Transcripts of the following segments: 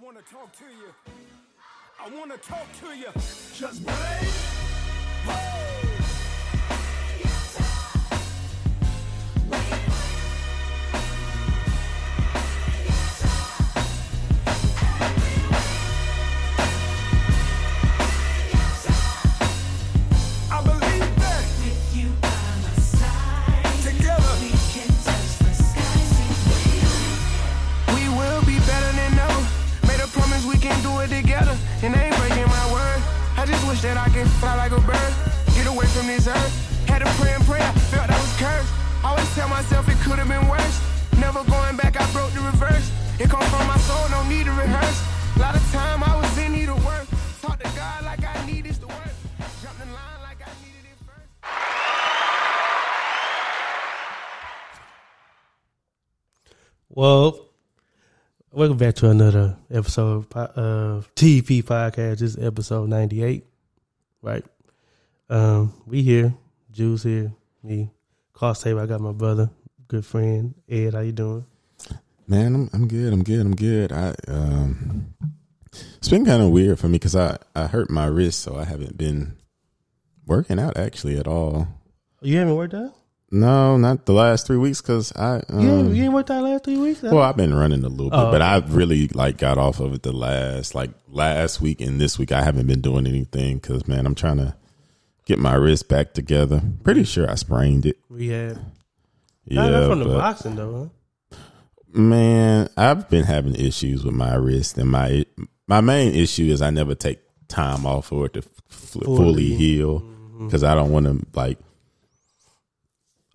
want to talk to you. I want to talk to you. Just break. Welcome back to another episode of po- TP Podcast. This is episode 98, right? Um, we here, Juice here, me, Table. I got my brother, good friend, Ed. How you doing? Man, I'm I'm good. I'm good. I'm good. I um, it's been kind of weird for me because I I hurt my wrist, so I haven't been working out actually at all. You haven't worked out? No, not the last three weeks because I um, You, ain't, you ain't worked out last three weeks? well, I've been running a little bit, Oh, but. I really like got off of it the last like last week and this week. I haven't been doing anything because man, I'm trying to get my wrist back together. Pretty sure I sprained it. Rehab. Yeah, Yeah, from the but- boxing though. Huh? Man, I've been having issues with my wrist, and my my main issue is I never take time off for it to f- fully, Fully. heal because I don't want to like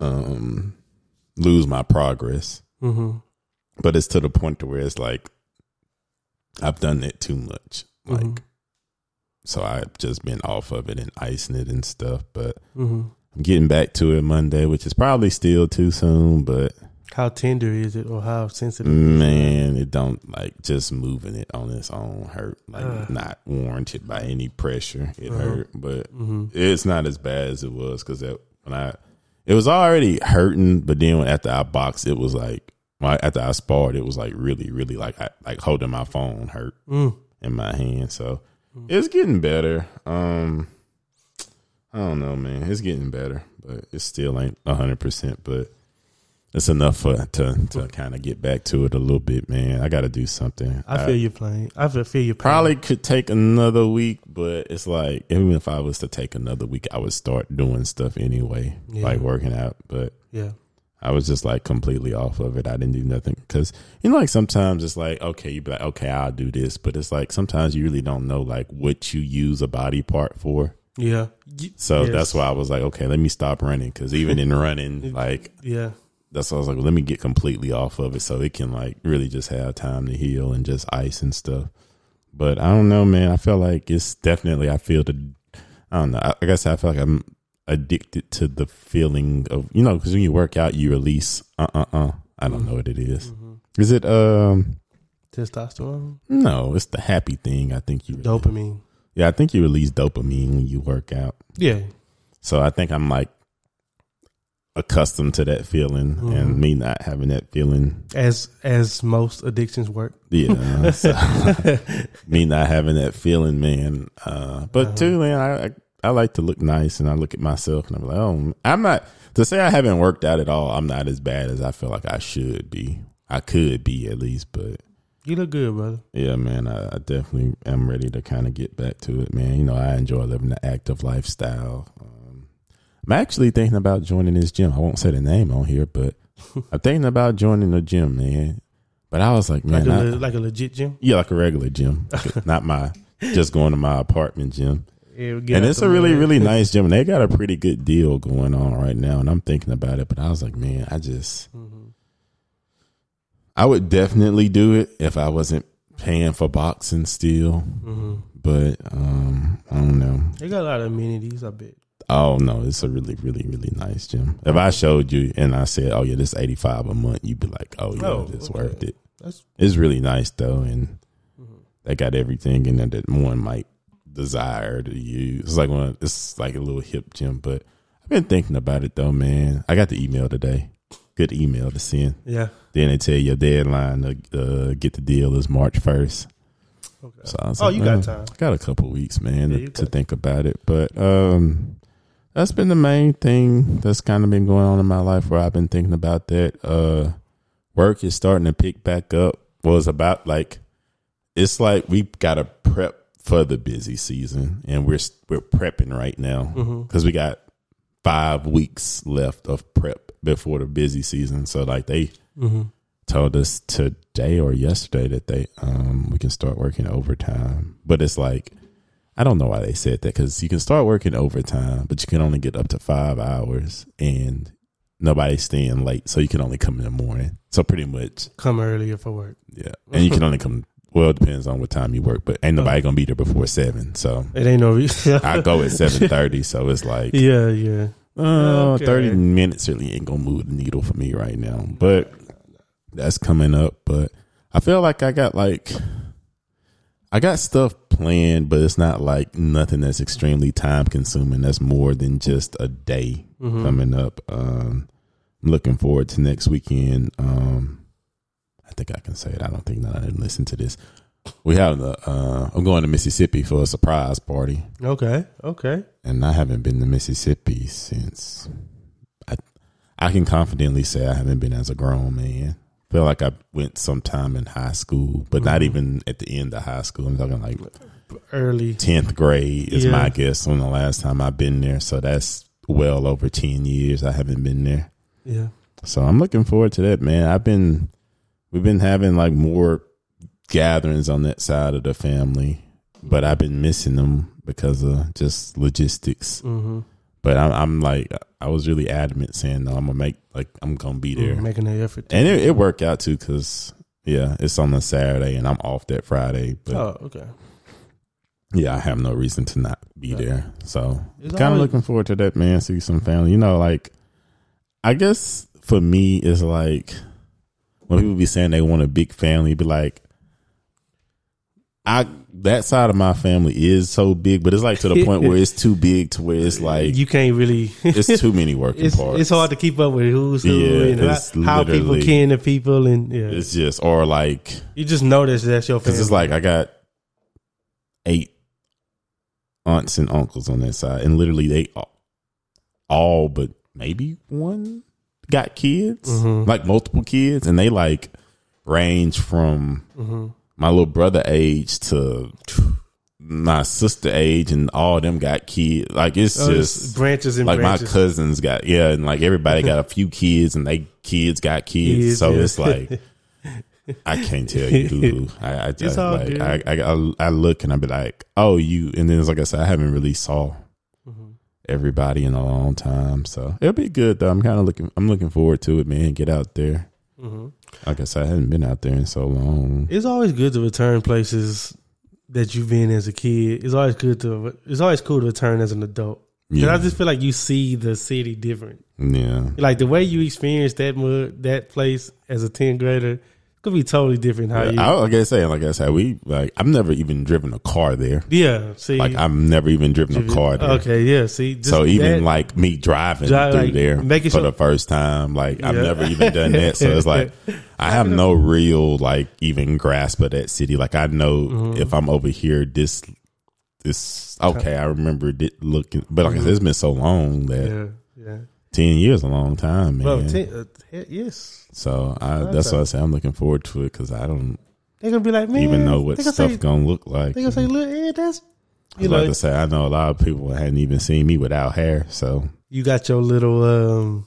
um lose my progress. Mm-hmm. But it's to the point to where it's like I've done it too much, like Mhm. so I've just been off of it and icing it and stuff. But Mm-hmm. I'm getting back to it Monday, which is probably still too soon, but. How tender is it, or how sensitive? Man, it don't like just moving it on its own hurt. Like Uh. not warranted by any pressure. It Uh-huh. hurt, but Mm-hmm. it's not as bad as it was because that when I it was already hurting, but then after I boxed, it was like after I sparred, it was like really, really like I, like holding my phone hurt Mm. in my hand. So it's getting better. Um, I don't know, man. It's getting better, but it still ain't hundred percent. But it's enough for to to kind of get back to it a little bit, man. I got to do something. I feel your playing. I feel, feel pain. Probably could take another week, but it's like even if I was to take another week, I would start doing stuff anyway, Yeah. like working out. But Yeah. I was just like completely off of it. I didn't do nothing because you know, like sometimes it's like okay, you be like, okay, I'll do this, but it's like sometimes you really don't know like what you use a body part for. Yeah. So yes. that's why I was like, okay, let me stop running because even in running, like Yeah. That's why I was like, let me get completely off of it so it can like really just have time to heal and just ice and stuff. But I don't know, man. I feel like it's definitely I feel the I don't know. I, guess I feel like I'm addicted to the feeling of you know because when you work out you release uh uh uh. I don't know what it is. Is it um Testosterone, no? It's the happy thing. I think you dopamine. Yeah, I think you release dopamine when you work out. Yeah. So I think I'm like accustomed to that feeling Mhm. and me not having that feeling. As as most addictions work. Yeah. so, me not having that feeling, man. Uh, but Uh-huh. too, man, I, I I like to look nice and I look at myself and I'm like, oh, I'm not to say I haven't worked out at all. I'm not as bad as I feel like I should be. I could be at least, but You look good, brother. yeah, man, I, I definitely am ready to kind of get back to it, man. You know, I enjoy living the active lifestyle. I'm actually thinking about joining this gym. I won't say the name on here, but I'm thinking about joining the gym, man. But I was like, man, Like a, I- like a legit gym. yeah, like a regular gym, not my just going to my apartment gym. Yeah, And it's a really, mud. really nice gym. And they got a pretty good deal going on right now. And I'm thinking about it, but I was like, man, I just, Mhm. I would definitely do it if I wasn't paying for boxing still. Mhm. But um, I don't know. They got a lot of amenities. I bet. Oh no, it's a really, really, really nice gym. If I showed you and I said, "Oh yeah, this eighty five a month," you'd be like, "Oh yeah, Oh, it's okay. worth it." That's It's really nice though, and Mhm. they got everything in there that one might desire to use. It's like one, it's like a little hip gym, but I've been thinking about it though, man. I got the email today. Good email to send. yeah. Then they tell you your deadline to uh, get the deal is March first. Okay. So Oh, like, you got "Uh, time. I got a couple weeks, man, Yeah, to- to think about it. But um, that's been the main thing that's kind of been going on in my life where I've been thinking about that. Uh, work is starting to pick back up. Was about like it's like we got to prep for the busy season, and we're we're prepping right now Mm-hmm. because we got five weeks left of prep before the busy season. So like they Mm-hmm. told us today or yesterday that they um we can start working overtime, but it's like I don't know why they said that because you can start working overtime, but you can only get up to five hours, and nobody's staying late, so you can only come in the morning. So pretty much, Come earlier for work. yeah, and you can only come. Well, it depends on what time you work, but ain't nobody gonna be there before seven. So It ain't no reason. I go at seven thirty, so it's like yeah, yeah. uh, Okay. 30 minutes certainly ain't gonna move the needle for me right now, but that's coming up. But I feel like I got like, I got stuff planned, but it's not like nothing that's extremely time consuming. That's more than just a day coming up. Um, I'm looking forward to next weekend. Um, I think I can say it. I don't think that I didn't listen to this. We have the, uh, I'm going to Mississippi for a surprise party Okay, okay. and I haven't been to Mississippi since I I can confidently say I haven't been as a grown man. Feel like I went sometime in high school, but not even at the end of high school. I'm talking like Early. tenth grade is Yeah. my guess on the last time I've been there. So that's well over ten years I haven't been there. Yeah. So I'm looking forward to that, man. I've been we've been having like more gatherings on that side of the family, but I've been missing them because of just logistics. Mm-hmm. But I'm, I'm like, I was really adamant saying, no, I'm gonna make like I'm gonna be there, Making an effort. and it, it worked out too because yeah, it's on a Saturday and I'm off that Friday. But oh, okay. yeah, I have no reason to not be Yeah. there. So kind of looking forward to that, man. See some family. You know, like I guess for me, it's like when people be saying they want a big family, be like, I that side of my family is so big, but it's like to the point where it's too big to where it's like you can't really. it's too many working it's, parts. it's hard to keep up with who's who Yeah, and how, how people kin to people, and yeah, It's just or like you just notice that's your family. because it's like I got eight aunts and uncles on that side, and literally they all, all but maybe one got kids, Mhm. like multiple kids, and they like range from Mhm. My little brother age to my sister age, and all of them got kids. Like it's Oh, it's just branches and like branches. my cousins got yeah, and like everybody got a few kids, and they kids got kids. Kids, so yeah. it's like I can't tell you who. I I, all like. I, I I look and I be like, oh, you. And then it's like I said, I haven't really saw Mm-hmm. everybody in a long time, so it'll be good though. I'm kind of looking. I'm looking forward to it, man. Get out there. Mhm. Like I said, I haven't been out there in so long. It's always good to return places that you've been as a kid. It's always good to. It's always cool to return as an adult. 'Cause Yeah, I just feel like you see the city different. yeah. Like the way you experience that mud, that place as a 10th grader, could be totally different how you. I, like I say, like I said, we like I've never even driven a car there. yeah, see. Like I've never even driven a car there. Okay, yeah, see. So even that- like me driving Drive, through like, there for sure- the first time, like I've never even done that. So it's like I have no real like even grasp of that city. Like I know Mm-hmm. if I'm over here, this this okay. I remember it looking, but like said, it's been so long that Yeah, yeah. Ten years a long time, man. Bro, ten, uh, yes. so I, that's why I say I'm looking forward to it because I don't They're going to be like, man. even know what gonna stuff say, gonna look like. They going to say, look, yeah, that's. I You was about know, to say I know a lot of people hadn't even seen me without hair, so you got your little. um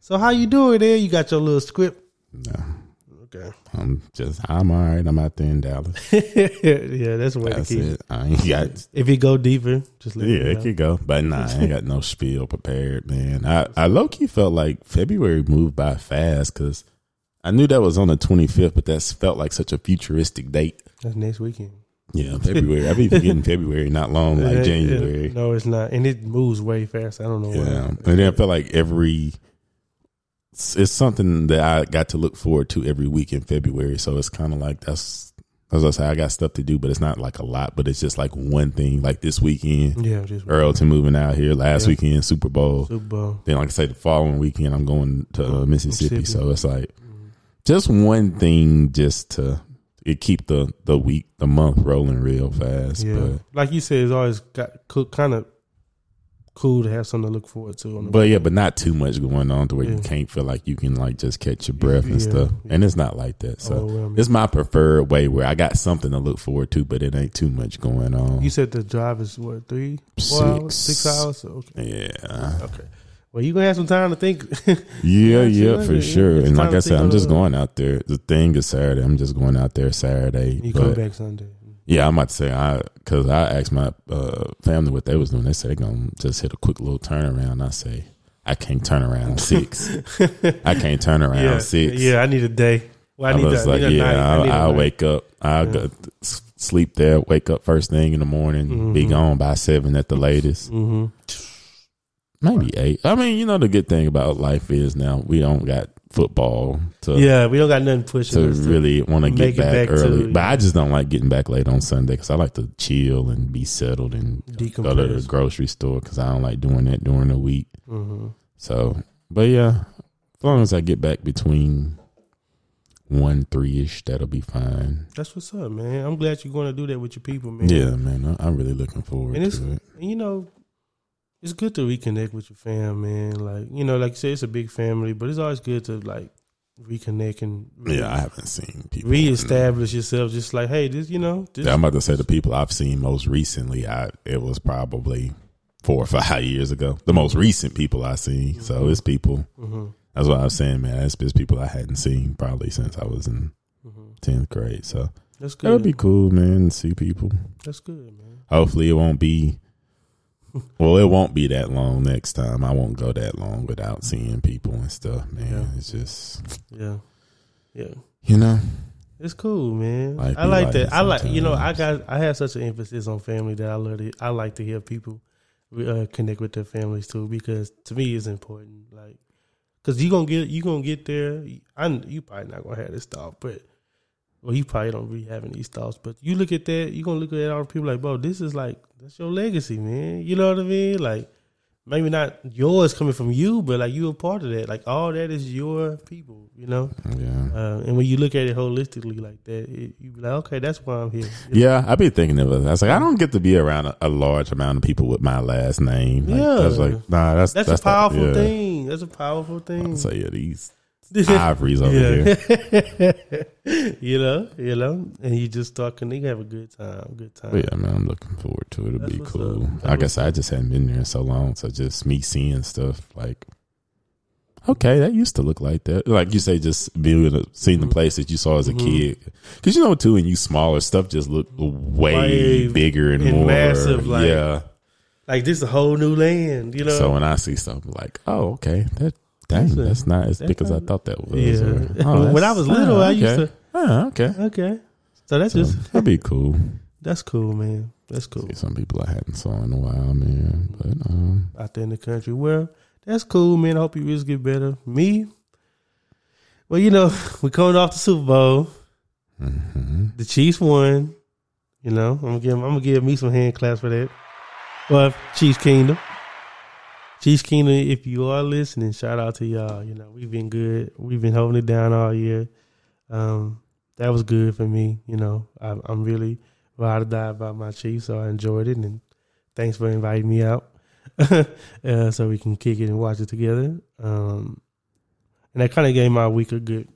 So how you doing there? You got your little script. no, Okay. I'm just I'm all right. I'm out there in Dallas. yeah, that's the way That's to keep it. I ain't got If you go deeper, just let yeah, it could go, but nah, I ain't got no spiel prepared, man. I I low key felt like February moved by fast because I knew that was on the 25th, but that felt like such a futuristic date. That's next weekend. Yeah, February. I be forgetting February, not long like. January. No, it's not, and it moves way fast. I don't know why. Yeah, and then I felt like every it's, it's something that I got to look forward to every week in February. So it's kind of like that's as I say, I got stuff to do, but it's not like a lot. But it's just like one thing. Like this weekend, Yeah, just Earlton moving out here. Last Yeah. weekend, Super Bowl. Super Bowl. Then, like I say, the following weekend, I'm going to uh, Mississippi. Mississippi. So it's like just one thing, just to it keep the the week the month rolling real fast. Yeah, But like you said, it's always got kind of cool to have something to look forward to. On the but yeah, but not too much going on to where you can't feel like you can like just catch your breath and Yeah, stuff. yeah. And it's not like that. So it's my preferred way where I got something to look forward to, but it ain't too much going on. you said the drive is what three, Six. hours, six hours. Okay, yeah. okay. Well, you gonna have some time to think. Yeah, Yeah, yeah, for Yeah, sure. And like I said, I'm just going out there. The thing is Saturday. I'm just going out there Saturday. you come back Sunday. Yeah, I'm about to say I because I asked my uh, family what they was doing. They said they gonna just hit a quick little turnaround. I say I can't turn around six. I can't turn around yeah, six. yeah. I need a day. Well, I, I, need was I like, need a night. yeah, I a I'll wake up. I'll Yeah. go sleep there. Wake up first thing in the morning. Be Mhm. gone by seven at the latest. Mhm. Maybe eight. I mean, you know, the good thing about life is now we don't got football to Yeah, we don't got nothing pushing to to- really want to get back, back to, early. but yeah. I just don't like getting back late on Sunday because I like to chill and be settled and go to the grocery store because I don't like doing that during the week. hmm So, but yeah, as long as I get back between one three ish, that'll be fine. That's what's up, man. I'm glad you're going to do that with your people, man. Yeah, man, I, I'm really looking forward And it's to it. and you know, it's good to reconnect with your fam, man. Like you know, like you say, it's a big family, but it's always good to like reconnect and re- Yeah, I haven't seen people reestablish yourself. Just like, hey, this, you know, this, Yeah, I'm about to say the people I've seen most recently. I it was probably four or five years ago. The most recent people I seen. So it's people. Mhm, That's what I was saying, man. It's, it's people I hadn't seen probably since I was in mhm. tenth grade. So that's that would good. be cool, man. To see people. That's good, man. Hopefully, it won't be. Well, it won't be that long next time. I won't go that long without seeing people and stuff, man. Yeah. It's just Yeah, yeah. you know. It's cool, man. Life I like that. I like you know I got I have such an emphasis on family that I love to, I like to hear people uh, connect with their families too because to me it's important. Like because you gonna get you gonna get there. I you probably not gonna have this thought, but well you probably don't really having these thoughts. But you look at that, you're gonna look at all the people like, bro, this is like that's your legacy, man. You know what I mean? Like maybe not yours coming from you, but like you a part of that. Like all that is your people. You know. Yeah. Uh, and when you look at it holistically like that, it, you be like, okay, that's why I'm here. Yeah, I've been thinking of it. I was like, I don't get to be around a, a large amount of people with my last name. Like, Yeah. that's like, nah, that's That's, that's a powerful not, yeah. thing. That's a powerful thing. So yeah, these ivories over here. you know, you know, and you just start connecting, have a good time, good time. But yeah, man, I'm looking forward to it. It'll That's be cool. Like I said, I just hadn't been there in so long, so just me seeing stuff like, okay, that used to look like that. Like you say, just being to seeing the place that you saw as a Mhm. kid, because you know too, when you smaller, stuff just look way, Way bigger and, and more massive, like, yeah. Like this is a whole new land, you know. So when I see something like, oh, okay, that dang, That's a- that's not as that's big as I thought that was. yeah. or, oh, when I was little, oh, I used to. Oh, okay. Okay, so that's So, just that'd be cool. that's cool, man. That's cool. See some people I hadn't saw in a while, man. But um, out there in the country. Well, that's cool, man. I hope your wrist get better. Me, well, you know, we coming off the Super Bowl. mhm. The Chiefs won. You know, I'm gonna give I'm gonna give me some hand claps for that. Well, Chiefs Kingdom, Chiefs Kingdom. If you are listening, shout out to y'all. You know, we've been good. We've been holding it down all year. Um, that was good for me. You know, I, I'm really ride or die about my Chiefs, so I enjoyed it. And thanks for inviting me out, uh, so we can kick it and watch it together. Um, and that kind of gave my week a good,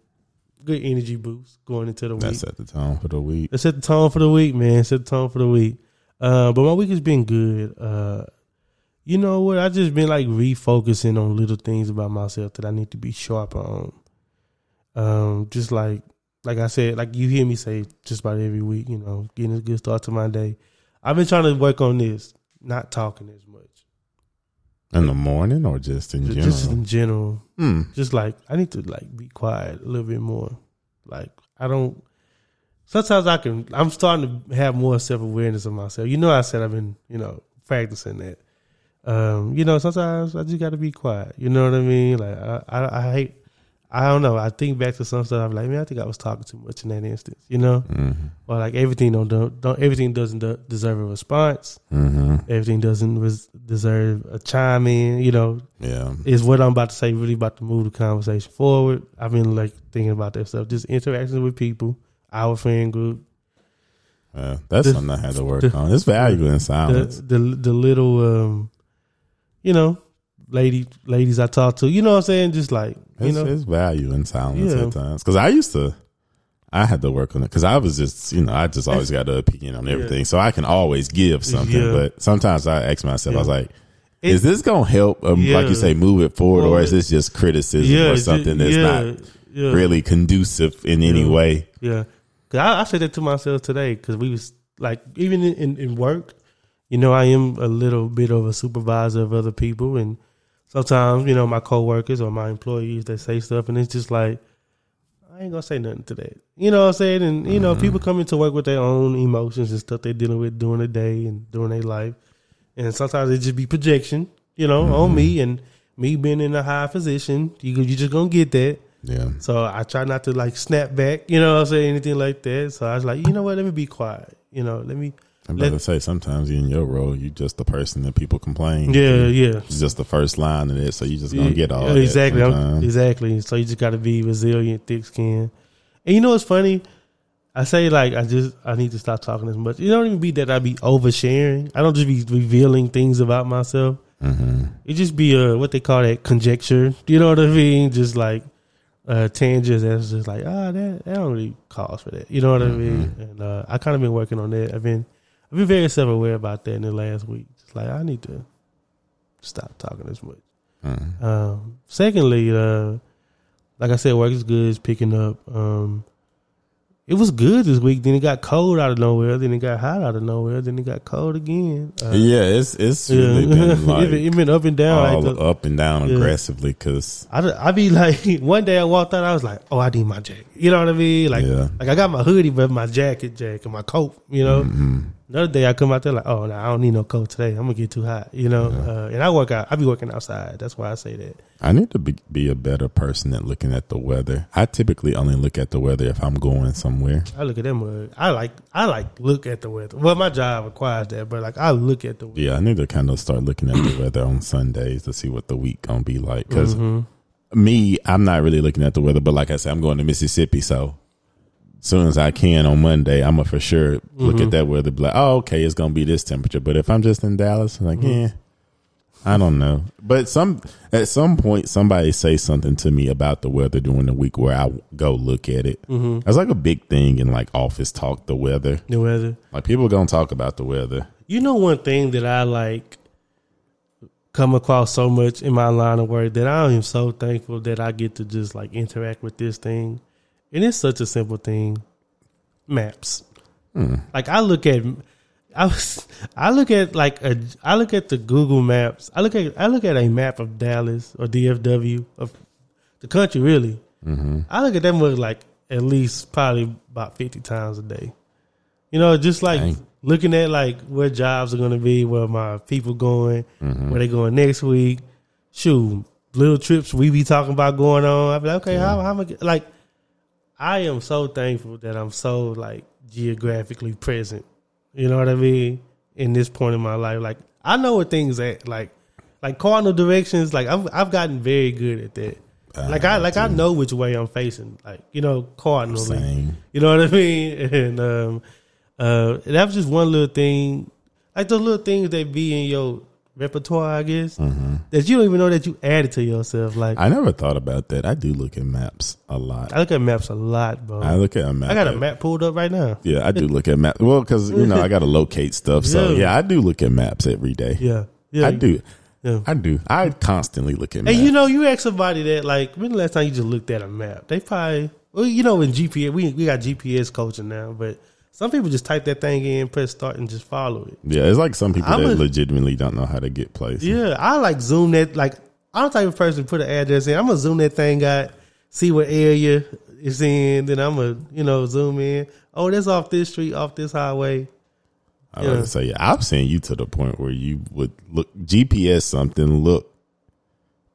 good energy boost going into the week. that set the tone for the week. It set the tone for the week, man. Set the tone for the week. Uh, but my week has been good. Uh, you know what? I just been like refocusing on little things about myself that I need to be sharp on. Um, just like like I said, like you hear me say just about every week, you know, getting a good start to my day. I've been trying to work on this, not talking as much. In the morning or just in Ju- general? Just in general. Hmm. just like I need to like be quiet a little bit more. Like I don't. Sometimes I can. I'm starting to have more self awareness of myself. You know, I said I've been you know practicing that. Um, you know, sometimes I just got to be quiet. You know what I mean? Like I, I, I hate. I don't know. I think back to some stuff. I'm like, man, I think I was talking too much in that instance. You know, hmm or like everything don't don't, don't everything doesn't de- deserve a response. hmm Everything doesn't res- deserve a chime in. You know, Yeah. is what I'm about to say really about to move the conversation forward. I've been like thinking about that stuff, just interactions with people. our friend group, Uh, that's The- something I had to work the- on. It's value in the silence. the the little um, you know, lady ladies I talk to, you know what I'm saying? Just like you It's, know, it's value in silence Yeah. at times. Because I used to, I had to work on it because I was just, you know, I just always got an opinion on everything. So I can always give something. Yeah. But sometimes I ask myself, I was Yeah. like, It- is this going to help, um, like you say, move it forward, Well, or is this just criticism or something that's yeah, not yeah. really conducive in any way? Yeah, cause I, I said that to myself today because we was like even in, in, in work, you know, I am a little bit of a supervisor of other people, and sometimes you know my coworkers or my employees they say stuff, and it's just like I ain't gonna say nothing to that. You know what I'm saying? And you know, mm-hmm. people come into work with their own emotions and stuff they're dealing with during the day and during their life, and sometimes it just be projection, you know, on mm-hmm. me and me being in a high position. You you just gonna get that. Yeah. So I try not to like snap back, you know what I'm saying, anything like that. So I was like, you know what, let me be quiet. You know, let me I'm about to say, sometimes in your role, you just the person that people complain. Yeah, yeah. It's just the first line of it, so you just gonna get all Yeah, exactly. Exactly. So you just gotta be resilient, thick skin. And you know what's funny? I say like I just I need to stop talking as much. It don't even be that I be oversharing. I don't just be revealing things about myself. Mm-hmm. It just be a what they call that conjecture. You know what I mean? Just like uh tangents that's just like ah that that don't really cause for that. You know what I mean? And uh, I kind of been working on that. I've been I've been very self aware about that in the last week. Just like I need to stop talking as much. Mm. Um, secondly, uh, like I said, work is good. It's picking up. Um, it was good this week. Then it got cold out of nowhere. Then it got hot out of nowhere. Then it got cold again. Uh, yeah, it's it's yeah. really been like it, been, it been up and down. all like the- up and down Yeah. aggressively because I, I be like, one day I walked out, I was like, oh, I need my jacket. You know what I mean? Like, Yeah. like I got my hoodie, but my jacket, jacket, my coat. You know. Mm-hmm. Another day I come out there like, oh, no, I don't need no coat today. I'm gonna get too hot. You know. Uh, and I work out. I be working outside. That's why I say that. I need to be, be a better person at looking at the weather. I typically only look at the weather if I'm going somewhere. I look at that mug. I like I like look at the weather. Well, my job requires that, but like I look at the weather. Yeah, I need to kind of start looking at the weather on Sundays to see what the week gonna be like. Because Mm-hmm. me, I'm not really looking at the weather, but like I said, I'm going to Mississippi, so soon as I can on Monday, I'm gonna for sure look Mm-hmm. at that weather. Be like, oh, okay, it's gonna be this temperature. But if I'm just in Dallas, I'm like, Mm-hmm. yeah, I don't know. But some at some point, somebody say something to me about the weather during the week where I go look at it. Mm-hmm. That's like a big thing in like office talk. The weather, The weather. like people gonna talk about the weather. You know, one thing that I like come across so much in my line of work that I am so thankful that I get to just like interact with this thing, and it's such a simple thing. Maps. Like I look at, I was, I look at like a, I look at the Google Maps. I look at, I look at a map of Dallas or DFW of the country. Really, I look at that mug like at least probably about fifty times a day. You know, just like Dang. looking at like where jobs are going to be, where my people going, Mm-hmm. where they going next week. Shoot, little trips we be talking about going on. I be like, okay, how how am I like? I am so thankful that I'm so like geographically present. You know what I mean? In this point in my life, like I know where things at. Like like cardinal directions. Like I've I've gotten very good at that. Like I like I know which way I'm facing. Like you know, cardinally. You know what I mean? And um, uh, that was just one little thing. Like those little things that be in your repertoire, I guess, mm-hmm. that you don't even know that you added to yourself. Like I, I never thought about that. I do look at maps a lot. I look at maps a lot, bro. I look at a map. I got a map pulled up right now. Yeah, I do look at maps. Well, because you know I got to locate stuff. So Yeah. yeah, I do look at maps every day. Yeah, yeah, I do. Yeah. I do. I constantly look at maps. And you know, you ask somebody that, like, when the last time you just looked at a map? They probably, well, you know, in GPS, we we got GPS coaching now, but some people just type that thing in, press start, and just follow it. yeah, it's like some people I'm that a- legitimately don't know how to get places. Yeah, I like zoom that. Like, I'm the type of person to put an address in. I'm gonna zoom that thing out, see what area it's in, then I'm gonna, you know, zoom in. Oh, that's off this street, off this highway. I was Yeah. say, yeah, I've seen you to the point where you would look GPS something, look,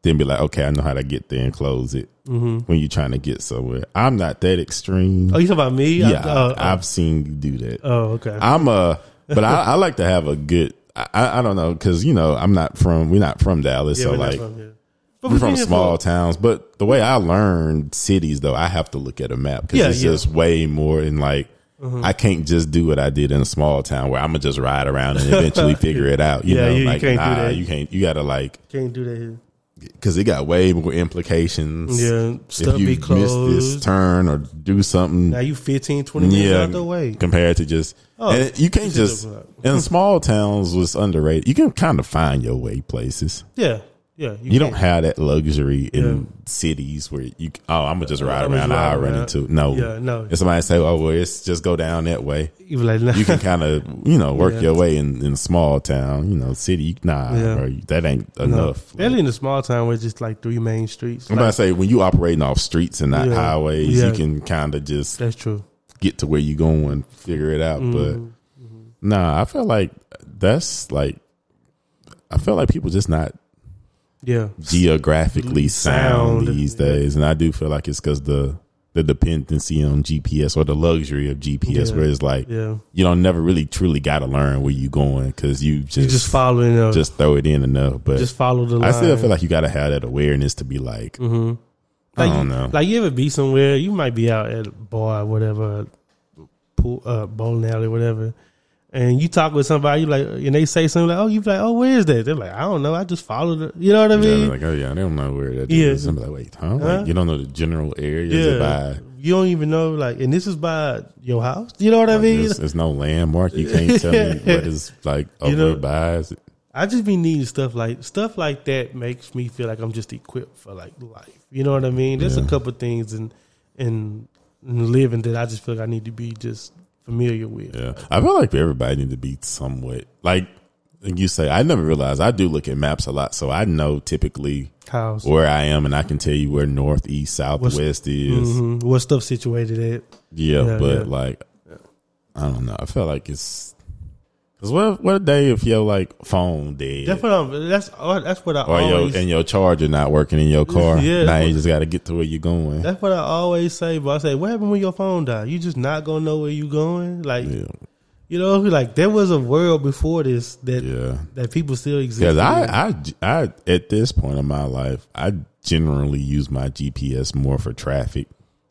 then be like, okay, I know how to get there and close it Mm-hmm. when you're trying to get somewhere. I'm not that extreme. Oh, you talking about me? yeah, I, oh, I, have seen you do that. oh, okay. I'm a, but I, I like to have a good. I, I don't know because you know I'm not from we're not from Dallas, yeah, so like from. But we're from small towns, but the way I learned cities, though, I have to look at a map because Yeah, it's yeah. just way more. And like, Mm-hmm. I can't just do what I did in a small town where I'm gonna just ride around and eventually figure it out. You Yeah, know, you- you like can't do that. you can't. You gotta like Can't do that here. Because it got way more implications. Yeah, stuff if you be miss this turn or do something, Now you 15, 20 minutes yeah, out the way. compared to just Oh, and you can't just in small towns was underrated. You can kind of find your way places. Yeah, yeah. You don't have that luxury in Yeah. cities where you oh I'm gonna just ride I'm around. I'll run around. into no Yeah, no. If somebody say oh well it's just go down that way, You like, you can kind of you know work Yeah. your way in in small town. You know city nah Yeah. bro, that ain't no. enough. Especially in a small town where it's just like three main streets. I'm about to say when you operating off streets and not highways, you can kind of just that's true. get to where you going, figure it out. Mm-hmm. But nah, I feel like that's like I feel like people just not Yeah. geographically sound, Sound. these days, and I do feel like it's because the the dependency on GPS or the luxury of GPS, Yeah. where it's like Yeah. you don't never really truly got to learn where you going because you just You just following uh, just throw it in enough. But just follow the line. I still feel like you got to have that awareness to be like, Mm-hmm. I Like, don't know. Like you ever be somewhere, you might be out at a bar, or whatever, pool, uh, bowling alley, whatever, and you talk with somebody, you like, and they say something like, "Oh, you like, oh, where is that?" They're like, "I don't know, I just followed it." You know what I mean? they're like, oh yeah, I don't know where that Yeah. is. I'm like, wait, huh? Huh? Like, you don't know the general area? yeah, by. you don't even know, like, and this is by your house. You know what I mean? there's, there's no landmark. You can't tell me what is like over You know- by. Is it- I just be needing stuff like stuff like that makes me feel like I'm just equipped for like life. You know what I mean? There's Yeah. a couple things in, in in living that I just feel like I need to be just familiar with. Yeah, I feel like everybody need to be somewhat like you say. I never realized I do look at maps a lot, so I know typically House. where I am, and I can tell you where north, east, south, What's- is. hmm What stuff situated at? Yeah, Yeah, but yeah. like, I don't know. I feel like it's because what what day if your like phone dead That's what I'm. That's oh, that's what I or always. your and your charger not working in your car. Yeah, now you what- just got to get to where you're going. that's what I always say. But I say, what happened when your phone died? You just not gonna know where you going. Like Yeah, you know, like there was a world before this that yeah. that people still exist. Because. I, I, I, at this point in my life, I generally use my GPS more for traffic.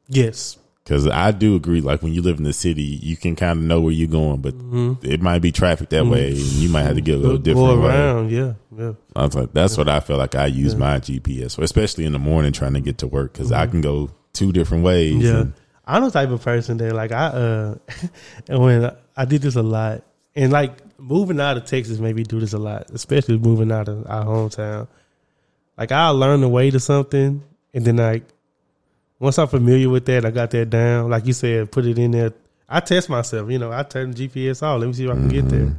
yes, Because I do agree, like when you live in the city, you can kind of know where you're going, but mm-hmm. it might be traffic that way, mm-hmm. and you might have to get a little different go way. around. Yeah, yeah. I was like, that's what I feel like I use my GPS for, especially in the morning trying to get to work because I mm-hmm. can go two different ways. Yeah, and- I'm the type of person that like I uh, and when I did this a lot, and like moving out of Texas made me do this a lot, especially moving out of our hometown. Like I'll learn the way to something, and then like once I'm familiar with that, I got that down. Like you said, put it in there. I test myself. You know, I turn the GPS off. Let me see if I can get there. Mm-hmm.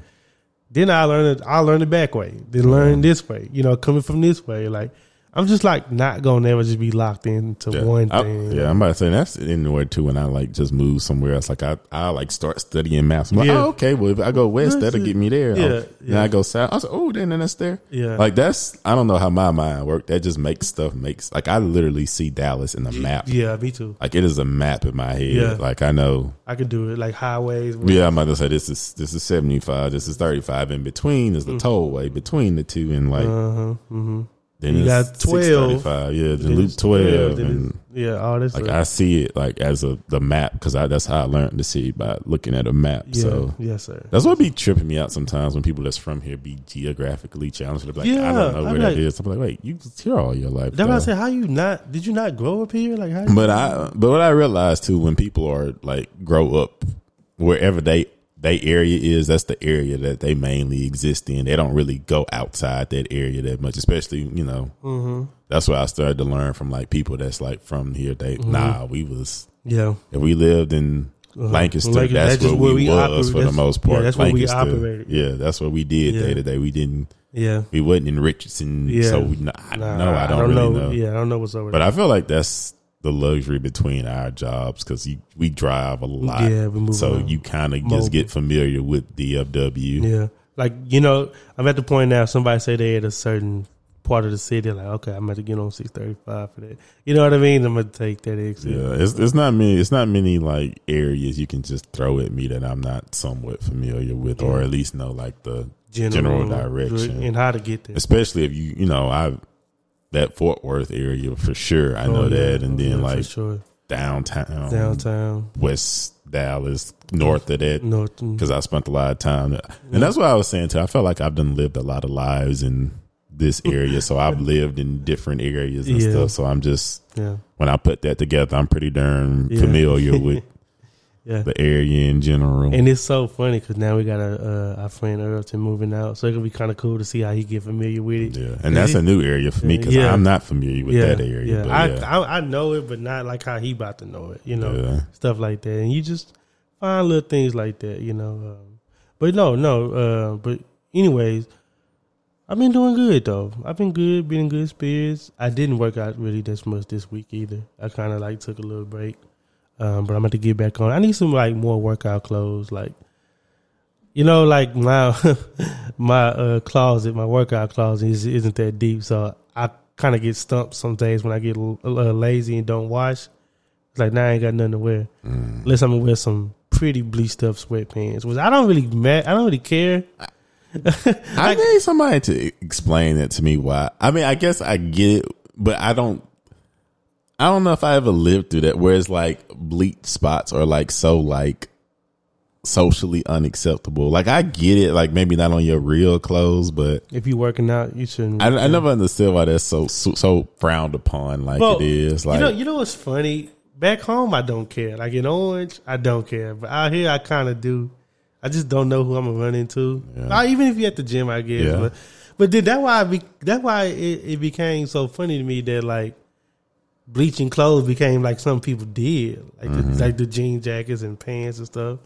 Then I learn it. I learn the back way. Then learn this way. You know, coming from this way. Like I'm just like not gonna ever just be locked into Yeah. one I- thing. yeah, I'm about to say that's anywhere too. When I like just move somewhere else, like I, I like start studying maps. I'm like, Yeah. oh, okay, well if I go west, That's that'll it. get me there. Yeah, Oh, Then. I go south. I was like, oh, then then that's there. Yeah. like that's I don't know how my mind works. That just makes stuff makes like I literally see Dallas in the map. Yeah, me too. Like it is a map in my head. Yeah. Like I know. I could do it like highways. Yeah, I'm about to say this is this is 75. This is 35. In between is the tollway between the two, and like Uh huh. Mm-hmm. Then you got 12. 635. Yeah, the loop 12. and, yeah, all this. like stuff. I see it like as a the map because that's how I learned to see by looking at a map. yeah, So yes, sir. that's what be tripping me out sometimes when people that's from here be geographically challenged. They're like, I don't know where that like- is. I'm like, wait, you was here all your life. That's why I said, how you not? Did you not grow up here? Like how? But I but what I realized too when people are like grow up wherever they they area is, that's the area that they mainly exist in. They don't really go outside that area that much, especially you know. Mm-hmm. That's what I started to learn from like people that's like from here. They Mm-hmm. nah, we was yeah, if we lived in Lancaster, Lancaster, that's, that's where where we, was for the most yeah, part. that's where we operated. Yeah, that's what we did day to day. We didn't. yeah. We wasn't in Richardson, Yeah. so we, nah, I Nah, no, I don't, really know. Yeah, I don't know what's over But there. I feel like that's the luxury between our jobs because we drive a lot. Yeah, we move so around. you kind of just get familiar with DFW. yeah, like you know, I'm at the point now. Somebody say they at a certain part of the city. Like, okay, I'm going to get on 635 for that. You know what I mean? I'm gonna take that exit. Yeah, it's it's not many. It's not many like areas you can just throw at me that I'm not somewhat familiar with, or at least know like the general, direction. and how to get there. Especially if you you know I that Fort Worth area for sure. I know Oh, yeah. that, and Oh, then yeah, like sure. downtown, downtown, West Dallas, north of that, north. because I spent a lot of time, and that's what I was saying too. I felt like I've done lived a lot of lives in this area, so I've lived in different areas and Yeah. stuff. So I'm just Yeah, when I put that together, I'm pretty darn familiar with yeah. the area in general. And it's so funny because now we got a uh, our friend Earlton moving out, so it could be kind of cool to see how he get familiar with it. yeah, and that's a new area for me because Yeah. I'm not familiar with yeah, that area. Yeah, but I. I I know it, but not like how he about to know it. You know, stuff like that, and you just find little things like that. You know, um, but no, no. Uh, but anyways, I've been doing good though. I've been good, been in good spirits. I didn't work out really this much this week either. I kind of like took a little break, um, but I'm about to get back on. I need some like more workout clothes, like. You know, like my my uh, closet, my workout closet is, isn't that deep, so I kind of get stumped some days when I get a little lazy and don't wash. It's like now I ain't got nothing to wear, Mm. unless I'm gonna wear some pretty bleached up sweatpants, which I don't really ma- I don't really care. I need somebody to explain it to me why. I mean, I guess I get it, but I don't. I don't know if I ever lived through that where it's like bleach spots are like so like socially unacceptable. Like I get it, like maybe not on your real clothes, but If you're working out, you shouldn't. I, I never understood why that's so so, so frowned upon. Like Well, it is. Like you know, you know what's funny? Back home, I don't care. Like in Orange, I don't care. But out here, I kind of do. I just don't know who I'm gonna run into. Yeah. Even if you're at the gym, I guess. Yeah. But but then that why I be, that why it, it became so funny to me that like bleaching clothes became like some people did, like Mm-hmm. the, like the jean jackets and pants and stuff.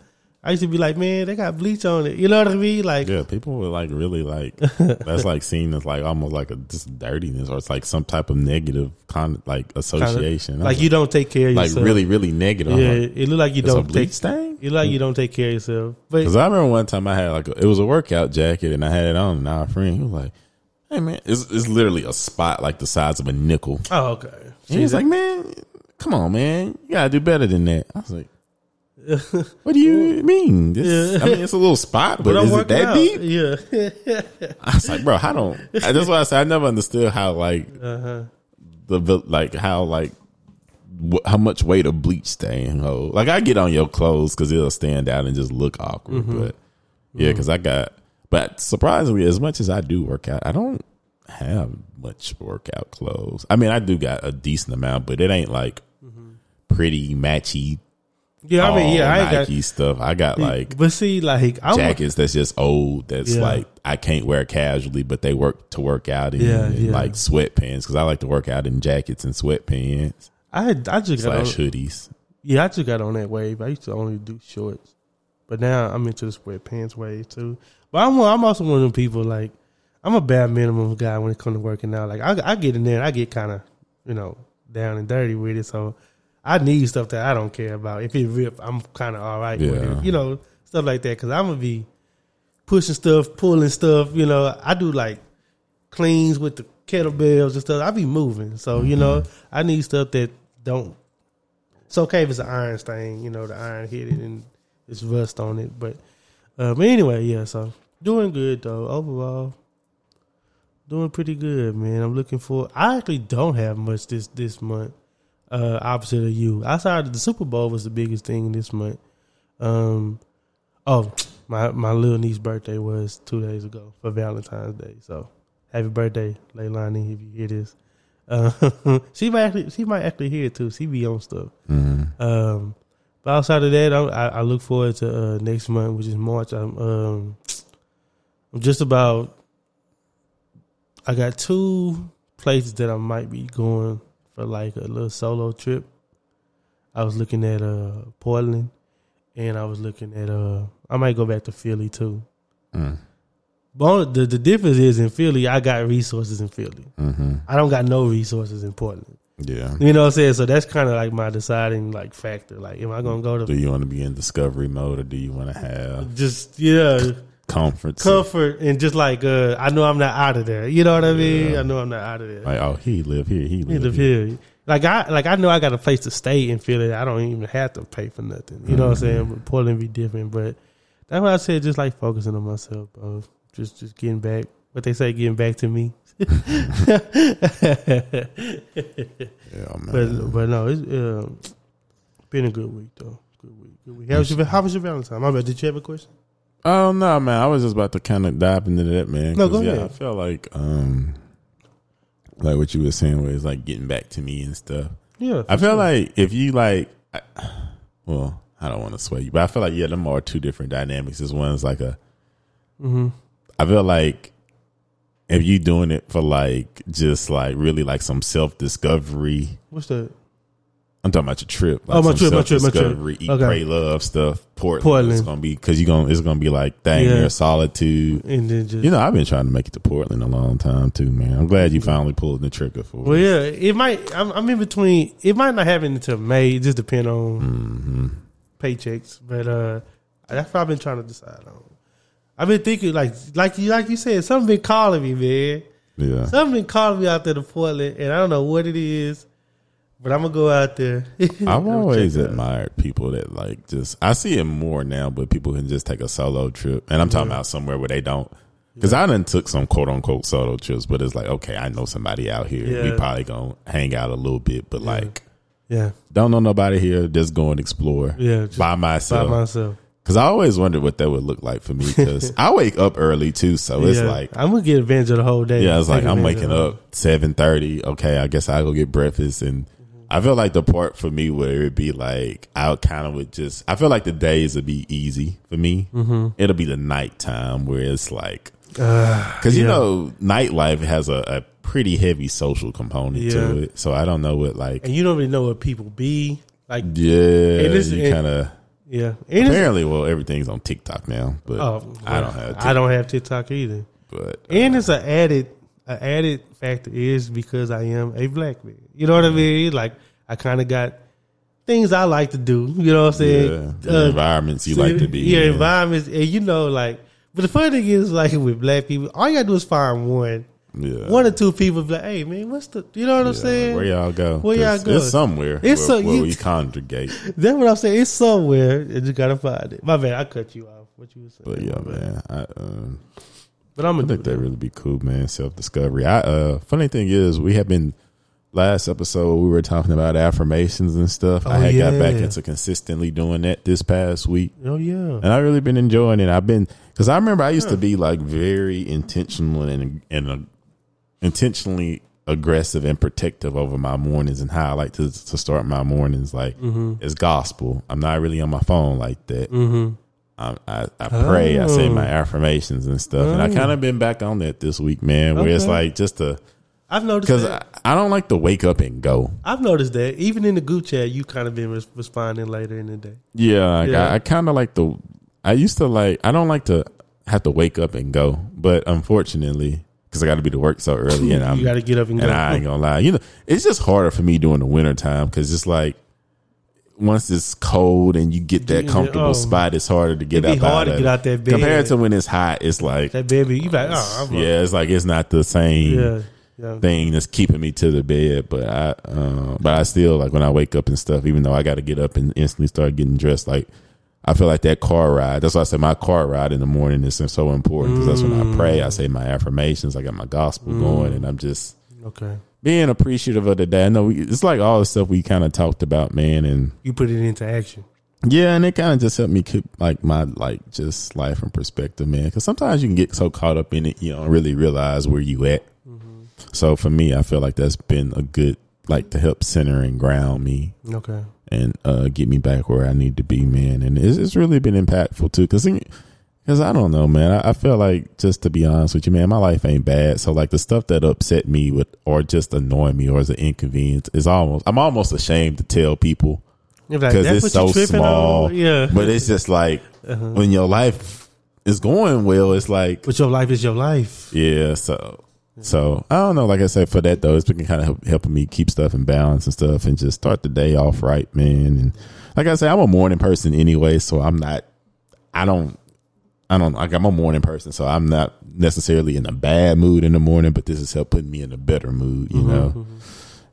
I used to be like, man, they got bleach on it. You know what I mean? Like, Yeah, people were like really like that's like seen as like almost like a just dirtiness or it's like some type of negative con like association. I like you don't take care of like yourself. Like really really negative. Yeah, like, it look like you don't bleach take. stain. It look like you don't take care of yourself. Because I remember one time I had like a, it was a workout jacket and I had it on and our friend he was like, "Hey man, it's it's literally a spot like the size of a nickel." oh, okay. And he was like, "Man, come on, man, you gotta do better than that." I was like. What do you mean? This, I mean, it's a little spot, but, I'm is it that out. deep? Yeah. I was like, bro, I don't. That's why I said I never understood how like Uh-huh. the like how like wh- how much weight a bleach stain hold. Like I get on your clothes because it'll stand out and just look awkward. Mm-hmm. But yeah, because I got. But surprisingly, as much as I do work out, I don't have much workout clothes. I mean, I do got a decent amount, but it ain't like pretty matchy. Yeah, I mean, yeah, I Nike got. stuff. I got like but see, like, I'm jackets that's just old. That's Yeah. like I can't wear casually, but they work to work out in, Yeah, and yeah. like sweatpants because I like to work out in jackets and sweatpants I had, I just got on, hoodies. yeah, I just got on that wave. I used to only do shorts, but now I'm into the sweatpants wave too. But I'm I'm also one of them people like I'm a bad minimum guy when it comes to working out. Like I I get in there, and I get kind of you know down and dirty with it, so. I need stuff that I don't care about. If it rip, I'm kind of all right with it. You know, stuff like that. Because I'm gonna be pushing stuff, pulling stuff. You know, I do like cleans with the kettlebells and stuff. I be moving, so you know, I need stuff that don't. It's okay if it's an iron stain. You know, the iron hit it and it's rust on it. But, uh, but anyway, yeah. So doing good though overall. Doing pretty good, man. I'm looking for. I actually don't have much this this month. Uh, opposite of you, outside of the Super Bowl was the biggest thing this month. Um, oh, my my little niece's birthday was two days ago for Valentine's Day. So happy birthday, Leilani, if you hear this. Uh, she might actually she might actually hear it too. She be on stuff. Mm-hmm. Um, but outside of that, I'm, I, I look forward to uh, next month, which is March. I'm um, I'm just about. I got two places that I might be going for like a little solo trip. I was looking at uh Portland, and I was looking at uh I might go back to Philly too. Mm. But the the difference is in Philly, I got resources in Philly. Mm-hmm. I don't got no resources in Portland. Yeah. You know what I'm saying? So that's kind of like my deciding like factor. Like, am I gonna go to? Do you want to be in discovery mode or do you want to have just yeah comfort? comfort and just like uh I know I'm not out of there. You know what I mean? Yeah. I know I'm not out of there. Like, oh, he live here. He He live, live here. here. Like I like I know I got a place to stay in Philly. I don't even have to pay for nothing. You know what I'm saying? But Portland be different. But that's why I said just like focusing on myself, bro. Just just getting back. what they say, getting back to me. Yeah, man. But but no, it's uh, been a good week though. Good week. Good week. How was your How was your Valentine? My bad. Did you have a question? Oh no, man! I was just about to kind of dive into that, man. No, go yeah, ahead. I feel like, um, like what you were saying was like getting back to me and stuff. Yeah, I feel sure. like if you like, I, well, I don't want to sway you, but I feel like yeah, them are two different dynamics. This one's like a, Mm-hmm. I feel like if you doing it for like just like really like some self discovery. what's that? I'm talking about your trip. Oh, my trip, my trip, my trip. Eat, Okay. pray, love stuff. Portland, Portland. is gonna be because you gonna it's gonna be like dang, Yeah. you're solitude. And then just You know, I've been trying to make it to Portland a long time too, man. I'm glad you finally pulled the trigger for well, it. yeah, it might. I'm, I'm in between. It might not happen until May. It just depend on Mm-hmm. paychecks. But uh, that's what I've been trying to decide on. I've been thinking like like you like you said, something been calling me, man. Yeah. Something been calling me out there to Portland, and I don't know what it is, but I'm gonna go out there. I've always Check it out. admired people that like just I see it more now, but people can just take a solo trip, and I'm talking about somewhere where they don't. Because I done took some quote unquote solo trips, but it's like okay, I know somebody out here. We probably gonna hang out a little bit, but like Yeah, don't know nobody here. Just go and explore. Yeah, just by by myself. myself. Because I always wondered what that would look like for me. Because I wake up early too, so it's yeah. like I'm gonna get advantage of the whole day. yeah, it's like I'm waking up seven thirty. Okay, I guess I go get breakfast, and I feel like the part for me where it'd be like I kind of would just. I feel like the days would be easy for me. Mm-hmm. It'll be the nighttime where it's like because you yeah. know nightlife has a, a pretty heavy social component Yeah. to it. So I don't know what like and you don't really know what people be like. yeah is- you kind of. Yeah, Apparently, well, everything's on TikTok now, but oh, I don't have. TikTok, I don't have TikTok either. But And it's an added, an added factor is because I am a black man. You know what I mean? Like I kind of got things I like to do. You know what I'm yeah, saying? the environments you like to be. Yeah, in. environments, and you know, like. But the funny thing is, like with black people, all you gotta do is find one, Yeah. one or two people. Be like, hey man, what's the? You know what I'm Yeah, saying? Where y'all go? Where y'all go? It's somewhere. It's where, so- where you- we congregate. That's what I'm saying. It's somewhere, and you gotta find it. My man, I cut you off. What you was saying? But yeah, man, I, um, But I'm I gonna think that that. really be cool, man. Self discovery. I uh, funny thing is, we have been last episode we were talking about affirmations and stuff. I Oh, had got back into consistently doing that this past week. Oh yeah. and I really been enjoying it. I've been because I remember I used to be like very intentional and and uh, intentionally aggressive and protective over my mornings and how I like to to start my mornings. Like Mm-hmm. it's gospel. I'm not really on my phone like that. Mm-hmm. I, I, I pray. I say Oh. my affirmations and stuff. And I kind of been back on that this week, man. Where it's like just to I've noticed because that. I, I don't like to wake up and go. I've noticed that even in the group chat, you kind of been res- responding later in the day. Yeah, like Yeah. I, I kind of like the. I used to like. I don't like to have to wake up and go, but unfortunately, because I got to be to work so early, and I'm you got to get up and and go. I ain't gonna lie, you know, it's just harder for me during the winter time because it's like once it's cold and you get that comfortable oh. spot, it's harder to get up hard out to get out that bed. Compared to when it's hot, it's like that baby, you like, oh, I'm yeah, it's like it's not the same yeah, yeah. thing that's keeping me to the bed. But I, um, but I still like when I wake up and stuff. Even though I got to get up and instantly start getting dressed, like I feel like that car ride. That's why I say my car ride in the morning is so important because that's when I pray. I say my affirmations. I got my gospel going, and I'm just Okay, being appreciative of the day. I know we, it's like all the stuff we kind of talked about, man, and you put it into action. yeah, and it kind of just helped me keep like my like just life in perspective, man. Because sometimes you can get so caught up in it, you don't really realize where you at. So for me, I feel like that's been a good like to help center and ground me Okay, and uh get me back where I need to be, man. And it's, it's really been impactful too, because because I don't know, man. I, I feel like just to be honest with you, man, my life ain't bad. So like the stuff that upset me with or just annoy me or is an inconvenience is almost I'm almost ashamed to tell people You're like, because it's so small. on?" Yeah, Uh-huh. but it's just like when your life is going well, it's like but your life is your life. yeah. So so I don't know. Like I said, for that though, it's been kind of help, helping me keep stuff in balance and stuff, and just start the day off right, man. And like I said, I'm a morning person anyway, so I'm not. I don't. I don't like I'm a morning person, so I'm not necessarily in a bad mood in the morning, but this has helped put me in a better mood, you know,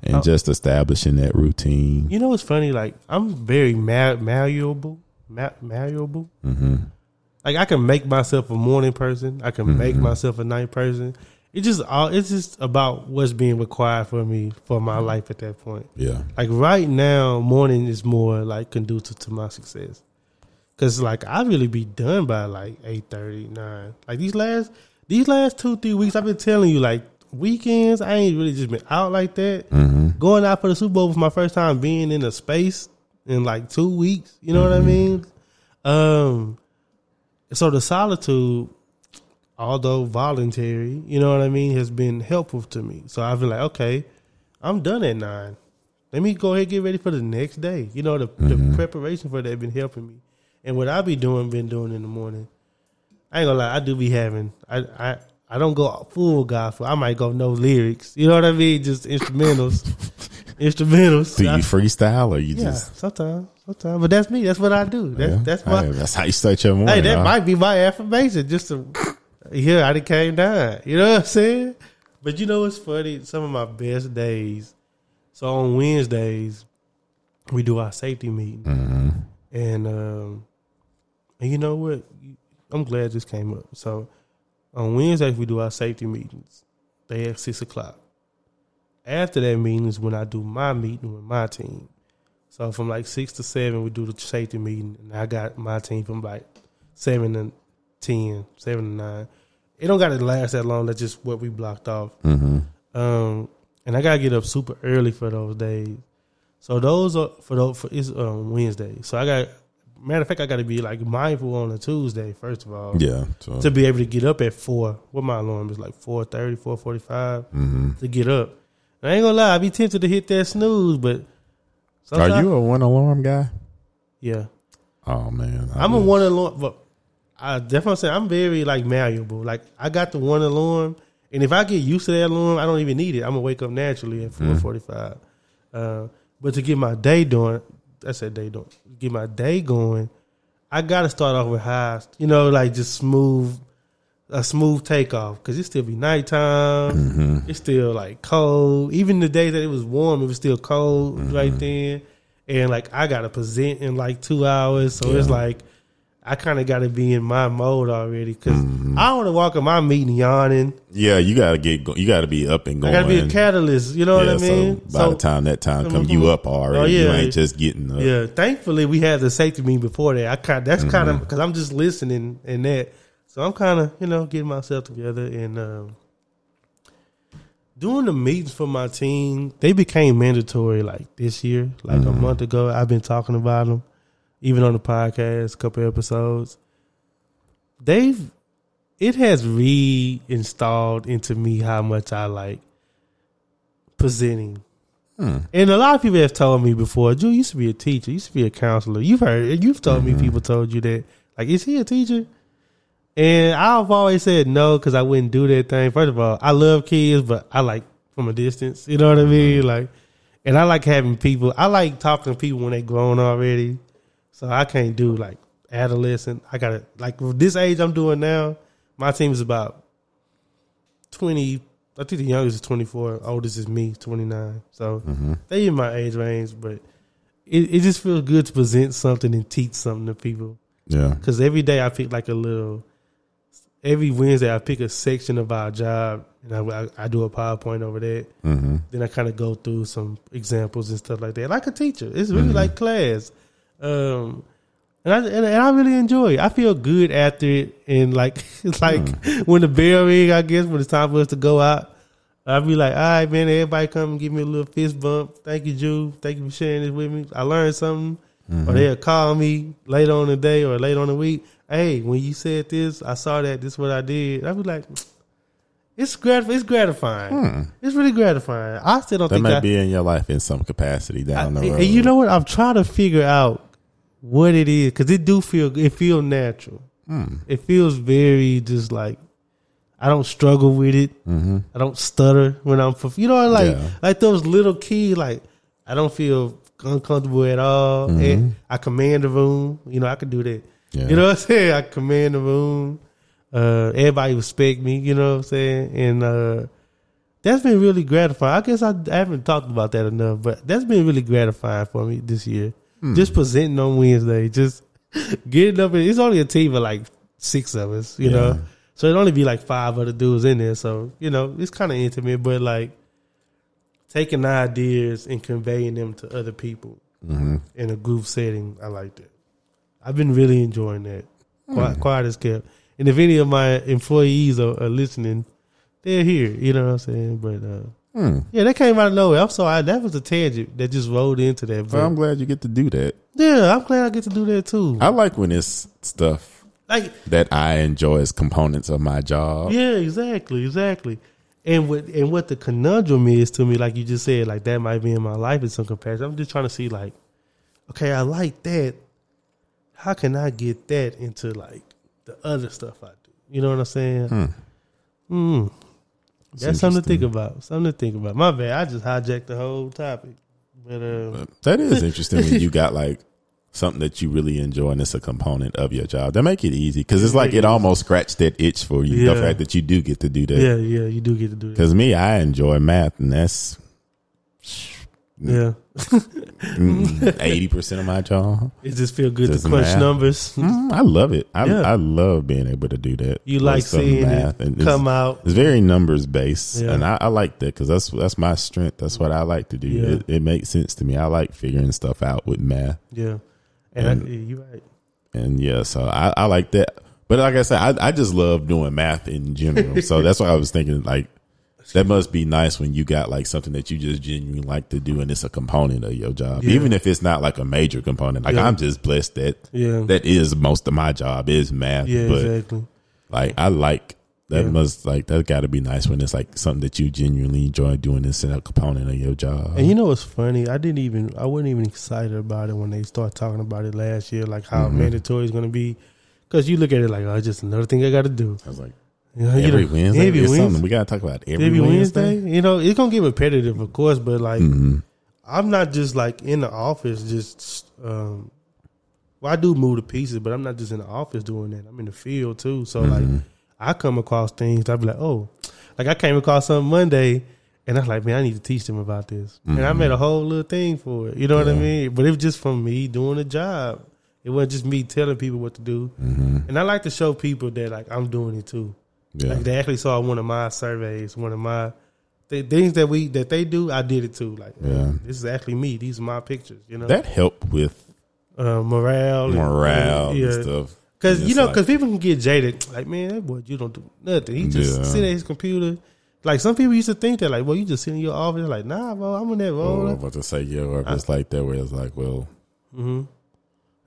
and Oh. just establishing that routine. You know it's funny? Like I'm very mal- malleable, ma- malleable. hmm like I can make myself a morning person. I can make Mm-hmm. myself a night person. It just all it's just about what's being required for me for my mm-hmm. life at that point. Yeah. Like right now, morning is more like conducive to my success. Cause like I really be done by like eight thirty nine. Like these last these last two three weeks, I've been telling you like weekends. I ain't really just been out like that. Mm-hmm. Going out for the Super Bowl was my first time being in a space in like two weeks. You know what I mm-hmm. mean? Um, so the solitude, although voluntary, you know what I mean, has been helpful to me. So I've been like, okay, I'm done at nine. Let me go ahead and get ready for the next day. You know, the, the mm-hmm. preparation for that been helping me. And what I be doing, been doing in the morning. I ain't gonna lie, I do be having. I I I don't go full gospel. I might go no lyrics. You know what I mean? Just instrumentals, instrumentals. Do you freestyle or you yeah, just? sometimes, sometimes. But that's me. That's what I do. That, Yeah. That's my. Hey, that's how you start your morning. Hey, that huh? might be my affirmation. Just to hear I done came down. You know what I'm saying? But you know what's funny? Some of my best days. So on Wednesdays, we do our safety meeting, Mm-hmm. and um, and you know what? I'm glad this came up. So on Wednesdays we do our safety meetings. They at six o'clock. After that meeting is when I do my meeting with my team. So from like six to seven, we do the safety meeting, and I got my team from like seven to 10, seven to nine. It don't got to last that long. That's just what we blocked off. Mm-hmm. Um, and I gotta get up super early for those days. So those are for those for it's um, Wednesday. So I got matter of fact, I got to be like mindful on a Tuesday first of all. Yeah. So, To be able to get up at four. What my alarm is like 4.30, 4.45 hmm to get up. And I ain't gonna lie, I be tempted to hit that snooze, but Are you a one alarm guy? Yeah. Oh man, I I'm a one alarm, but I definitely say I'm very like malleable. Like I got the one alarm, and if I get used to that alarm, I don't even need it. I'm gonna wake up naturally at four mm-hmm. forty five. Uh, but to get my day doing, I said day doing. Get my day going, I gotta start off with highs. You know, like just smooth, a smooth takeoff because it still be nighttime. Mm-hmm. It's still like cold. Even the day that it was warm, it was still cold right mm-hmm. then. And like I gotta present in like two hours, so it's like I kind of got to be in my mode already because Mm-hmm. I don't want to walk in my meeting yawning. Yeah, you gotta get. Go, you gotta be up and going. I got to be a catalyst. You know yeah, what I mean? So by the time that time come, you up already. Oh, You yeah. ain't just getting up. Yeah, thankfully we had the safety meeting before that. I kind that's kind Mm-hmm. of because I'm just listening and that, so I'm kind of you know getting myself together and um, doing the meetings for my team. They became mandatory like this year, like Mm-hmm. a month ago. I've been talking about them, even on the podcast, a couple episodes. They've it has reinstalled into me how much I like presenting. Hmm. And a lot of people have told me before, Drew used to be a teacher, used to be a counselor. You've heard, you've told me people told you that. Like, is he a teacher? And I've always said no because I wouldn't do that thing. First of all, I love kids, but I like from a distance. You know what I mean? Like, and I like having people. I like talking to people when they're grown already. So I can't do like adolescent. I gotta like this age I'm doing now. My team is about twenty. I think the youngest is twenty four. Oldest is me, twenty nine. So they in my age range, but it, it just feels good to present something and teach something to people. Yeah. Because every day I pick like a little. Every Wednesday I pick a section of our job and I, I, I do a PowerPoint over that. Mm-hmm. Then I kind of go through some examples and stuff like that, like a teacher. It's really Mm-hmm. like class, um, and I and, I really enjoy it. I feel good after it, and like it's like Mm. when the bell ring, I guess when it's time for us to go out. I'll be like, all right, man, everybody come and give me a little fist bump. Thank you, Drew. Thank you for sharing this with me. I learned something. Mm-hmm. Or they'll call me later on the day or later on the week. Hey, when you said this, I saw that. This is what I did. I'll be like, it's grat- it's gratifying. It's really gratifying. I still don't Hmm. That think might I, be in your life in some capacity down the I- road. and you know what? I'm trying to figure out what it is because it do feel it feel natural. Hmm. It feels very just like I don't struggle with it. I don't stutter when I'm you know like Yeah. like those little keys like I don't feel uncomfortable at all. And I command the room. You know I can do that. Yeah. You know what I'm saying? I command the room. Uh, everybody respect me. You know what I'm saying? And uh, that's been really gratifying. I guess I, I haven't talked about that enough, but that's been really gratifying for me this year. Just presenting on Wednesday, just getting up. And, it's only a team of like six of us, you Yeah. know. So it'd only be like five other dudes in there. So, you know, it's kind of intimate, but like taking ideas and conveying them to other people Mm-hmm. in a group setting, I like that. I've been really enjoying that. Hmm. Quiet, quiet as kept. And if any of my employees are, are listening, they're here. You know what I'm saying? But uh, Hmm. yeah, that came out of nowhere. I'm sorry, that was a tangent that just rolled into that. But Well, I'm glad you get to do that. yeah, I'm glad I get to do that too. I like when it's stuff Like, that I enjoy as components of my job. yeah, exactly, exactly. And what and what the conundrum is to me, like you just said, like that might be in my life in some capacity. I'm just trying to see, like, okay, I like that. How can I get that into like the other stuff I do? You know what I'm saying? Hmm. Hmm. That's something to think about. Something to think about. My bad. I just hijacked the whole topic. But uh, But that is interesting when you got like something that you really enjoy and it's a component of your job. That make it easy because it's like it almost scratched that itch for you. The fact that you do get to do that. yeah, yeah, you do get to do that. Because me, I enjoy math, and that's Yeah, eighty percent of my job. it just feel good Just to crunch math. numbers. Mm, I love it. I Yeah. I love being able to do that. You like some seeing it and it's- come out. It's very numbers based, Yeah. and I, I like that because that's that's my strength. That's what I like to do. Yeah. It, it makes sense to me. I like figuring stuff out with math, Yeah, and, And- I, you're right. and yeah, so I, I like that. But like I said, I, I just love doing math in general. so that's why I was thinking like that must be nice when you got like something that you just genuinely like to do, and it's a component of your job, Yeah. even if it's not like a major component. Like Yeah. I'm just blessed that Yeah, that is most of my job is math. yeah, but exactly. like I like that Yeah. must like that got to be nice when it's like something that you genuinely enjoy doing. In a component of your job. And you know what's funny? I didn't even I wasn't even excited about it when they started talking about it last year, like how Mhm. mandatory it's going to be. Because you look at it like, oh, it's just another thing I got to do. I was like, You know, you every know, Wednesday, every Wednesday, something we gotta talk about every, every Wednesday. Wednesday. You know, it's gonna get repetitive, of course, but like Mhm. I'm not just like in the office, just um. Well, I do move the pieces, but I'm not just in the office doing that. I'm in the field too. So like, Mhm. I come across things. I be like, oh, like I came across something Monday, and I was like, man, I need to teach them about this. And I made a whole little thing for it. You know what I mean? But it was just from me doing a job. It wasn't just me telling people what to do. Mhm. And I like to show people that like I'm doing it too. Yeah. Like they actually saw one of my surveys, one of my the things that we that they do. I did it too. Like, Yeah. this is actually me. These are my pictures. You know, that helped with uh, morale, and- morale yeah. and stuff. Because you know, like- because people can get jaded. Like, man, that boy, you don't do nothing. He just Yeah. sit at his computer. Like some people used to think that, like, well, you just sit in your office. Like, nah, bro, I'm in that role. I'm about to say yeah, it's like that where it's like, well, hmm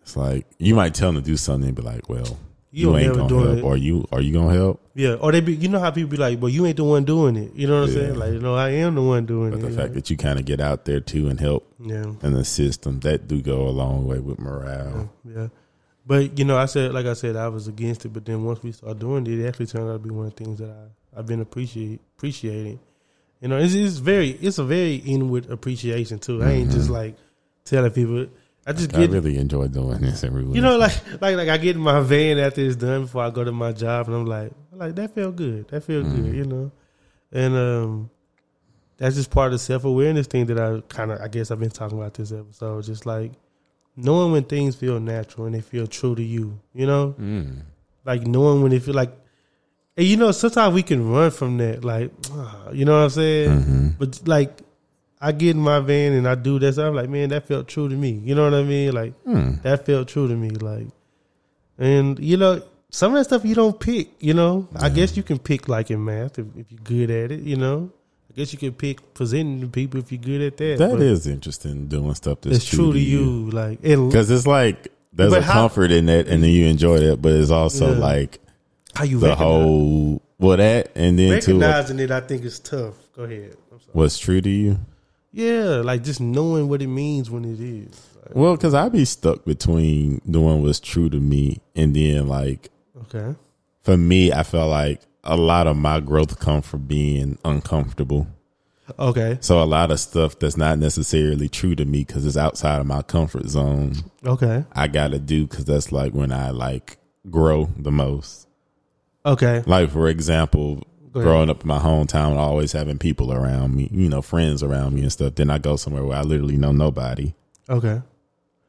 it's like you might tell them to do something and be like, well, You you, ain't gonna help, it. or you are you gonna help? Yeah, or they be, you know how people be like, well, you ain't the one doing it. You know what I'm saying? Like, you know, I am the one doing it. But it. the fact know? that you kind of get out there too and help yeah, and assist them, that do go a long way with morale. yeah. But you know, I said, like I said, I was against it. But then once we started doing it, it actually turned out to be one of the things that I I've been appreciate appreciating. You know, it's, it's very it's a very inward appreciation too. I ain't just mm-hmm. like telling people. I just Mm-hmm. I really enjoy doing this every week. You know, like like like I get in my van after it's done before I go to my job, and I'm like, like that felt good. That felt Mm-hmm. good, you know. And um, that's just part of the self awareness thing that I kind of I guess I've been talking about this episode. Just like knowing when things feel natural and they feel true to you. You know, Mm. like knowing when they feel like. And you know, sometimes we can run from that, like, ah, you know what I'm saying? Mm-hmm. But like, I get in my van and I do that. I'm like, man, that felt true to me. You know what I mean? Like, Mm. that felt true to me. Like, and you know, some of that stuff you don't pick. You know, I guess you can pick like in math if, if you're good at it. You know, I guess you can pick presenting to people if you're good at that. That is interesting doing stuff that's it's true to you. Like, and because it's like there's a how- comfort in that, and then you enjoy that, but it's also Yeah. like how you the recognize, whole well that, and then too recognizing it, I think is tough. Go ahead. What's true to you. Yeah, like just knowing what it means when it is. Like, Well, because I'd be stuck between doing what's true to me, and then like okay. for me, I felt like a lot of my growth come from being uncomfortable. Okay. So a lot of stuff that's not necessarily true to me because it's outside of my comfort zone. Okay. I got to do because that's like when I like grow the most. Okay. Like for example. Growing up in my hometown, always having people around me, you know, friends around me and stuff. Then I go somewhere where I literally know nobody. Okay.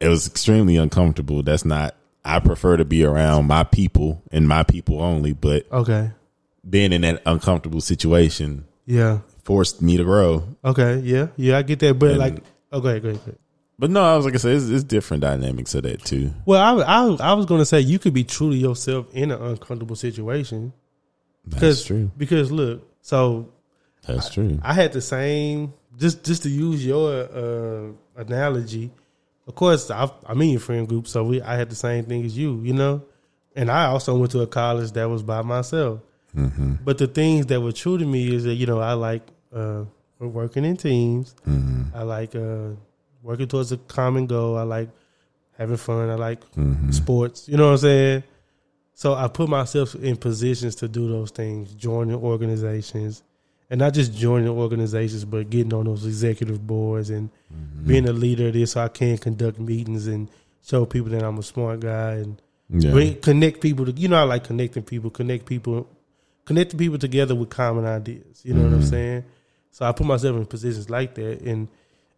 It was extremely uncomfortable. That's not I prefer to be around my people and my people only. But Okay. being in that uncomfortable situation Yeah. forced me to grow. Okay. Yeah. Yeah. I get that, but And- like, okay, great, great. But no, I was like I said, it's, it's different dynamics of that too. Well, I, I I was gonna say you could be true to yourself in an uncomfortable situation. That's true. Because look, so That's true. I had the same just just to use your uh, analogy. Of course, I, I'm in your friend group, so we I had the same thing as you, you know. And I also went to a college that was by myself. Mm-hmm. But the things that were true to me is that you know I like uh, working in teams. Mm-hmm. I like uh, working towards a common goal. I like having fun. I like Mm-hmm. sports. You know what I'm saying? So I put myself in positions to do those things, joining organizations, and not just joining organizations, but getting on those executive boards and mm-hmm. being a leader of this, so I can conduct meetings and show people that I'm a smart guy and Yeah. bring, connect people. To, you know, I like connecting people, connect people, connecting people together with common ideas. You know what I'm mm-hmm. saying? So I put myself in positions like that, and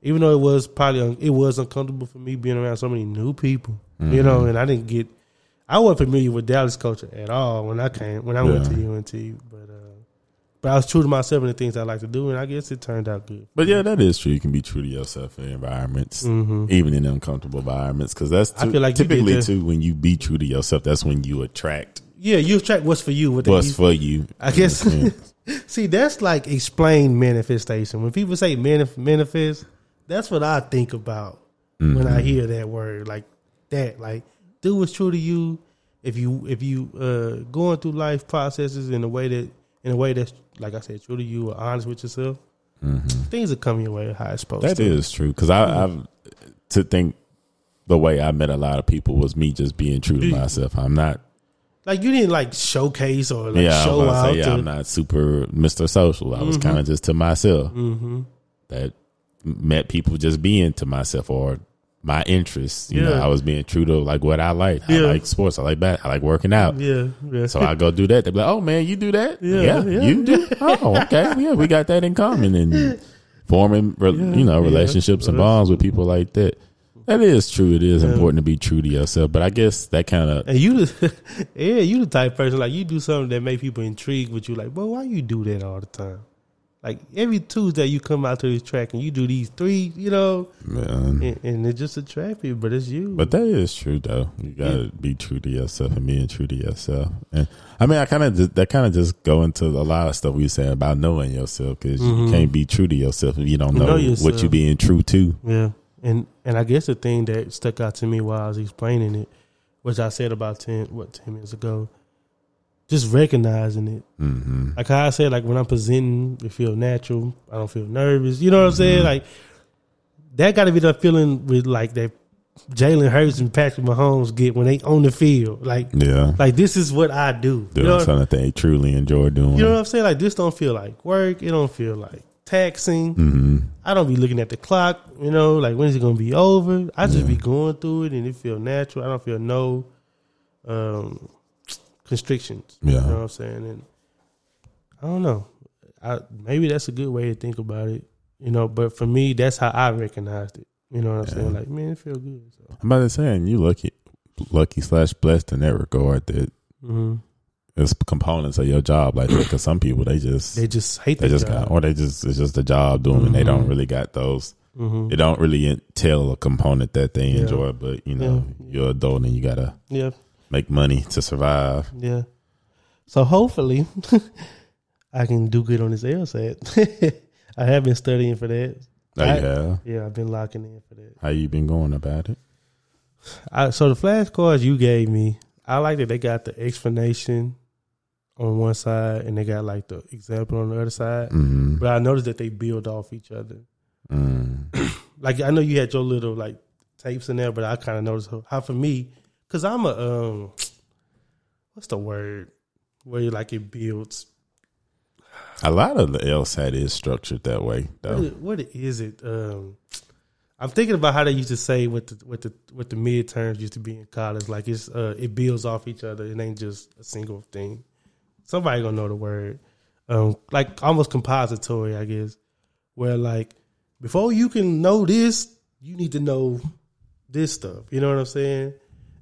even though it was probably it was uncomfortable for me being around so many new people, you know, mm-hmm. and I didn't get, I wasn't familiar with Dallas culture at all when I came when I went to UNT, but uh, but I was true to myself and the things I like to do, and I guess it turned out good. But yeah, that is true. You can be true to yourself in environments, even in uncomfortable environments, because that's Mm-hmm. I feel like typically too when you be true to yourself. That's when you attract Yeah, you attract what's for you. What what's for you. I guess. See, that's like explain manifestation. When people say manif- manifest, that's what I think about when Mm-hmm. I hear that word. Like that, like do what's true to you. If you if you uh going through life processes in a way that in a way that's like I said, true to you or honest with yourself, things are coming your way how it's supposed Mm-hmm. That to. is true because I, I've to think the way I met a lot of people was me just being true to myself. I'm not. Like you didn't like showcase or like yeah, show out. say, yeah, to, I'm not super Mr. Social. I was kind of just to myself. Mm-hmm. That met people just being to myself or my interests. You know, I was being true to like what I like. Yeah. I like sports. I like that. I like working out. Yeah, yeah. So I go do that. They be like, "Oh man, you do that? Yeah, yeah. you do. Oh, okay, yeah, we got that in common." And forming, re- you know, yeah. relationships and bonds with people like that. That is true. It is important to be true to yourself. But I guess that kind of And you, the, yeah, you the type of person like you do something that make people intrigued with you. Like, well, why you do that all the time? Like every Tuesday you come out to this track and you do these three, you know, man. and, and it just attract people. But it's you. But that is true, though. You gotta be true to yourself and being true to yourself. And I mean, I kind of that kind of just go into a lot of stuff we say about knowing yourself because you can't be true to yourself if you don't Mm-hmm. You know, know what you're being true to. yeah, and and I guess the thing that stuck out to me while I was explaining it, which I said about ten what ten minutes ago, just recognizing it. hmm Like how I say, like when I'm presenting, it feel natural. I don't feel nervous. You know what I'm saying? Like that got to be the feeling with like that Jalen Hurts and Patrick Mahomes get when they on the field. Like, Yeah, like this is what I do. doing You know, something that they truly enjoy doing. you know what I'm saying? Like this don't feel like work. It don't feel like taxing. hmm I don't be looking at the clock. You know, like when is it gonna be over? I just be going through it and it feel natural. I don't feel no um constrictions. Yeah. You know what I'm saying? And I don't know. I maybe that's a good way to think about it. You know, but for me, that's how I recognized it. You know what I'm saying? Like, man, it feel good. So, I'm about to say, and you lucky, lucky slash blessed in that regard that hmm it's components of your job like. Because some people they just they just hate they just job. got or they just it's just a job doing and they don't really got those. hmm They don't really entail a component that they Yeah. enjoy, but you know Yeah. you're adult and you gotta Yeah, make money to survive. yeah. So hopefully, I can do good on this LSAT. I have been studying for that. Oh, I- yeah. Yeah, I've been locking in for that. How you been going about it? I, so the flashcards you gave me, I like that they got the explanation on one side and they got like the example on the other side. Mm-hmm. But I noticed that they build off each other. Mm. Like I know you had your little like tapes in there, but I kind of noticed how, how for me, because I'm a um, what's the word where you like it builds. A lot of the LSAT is structured that way, though. is, what is it? Um, I'm thinking about how they used to say what the what the what the midterms used to be in college. Like it's uh, it builds off each other. It ain't just a single thing. Somebody gonna know the word. Um, like almost compository, I guess. Where like before you can know this, you need to know this stuff. You know what I'm saying?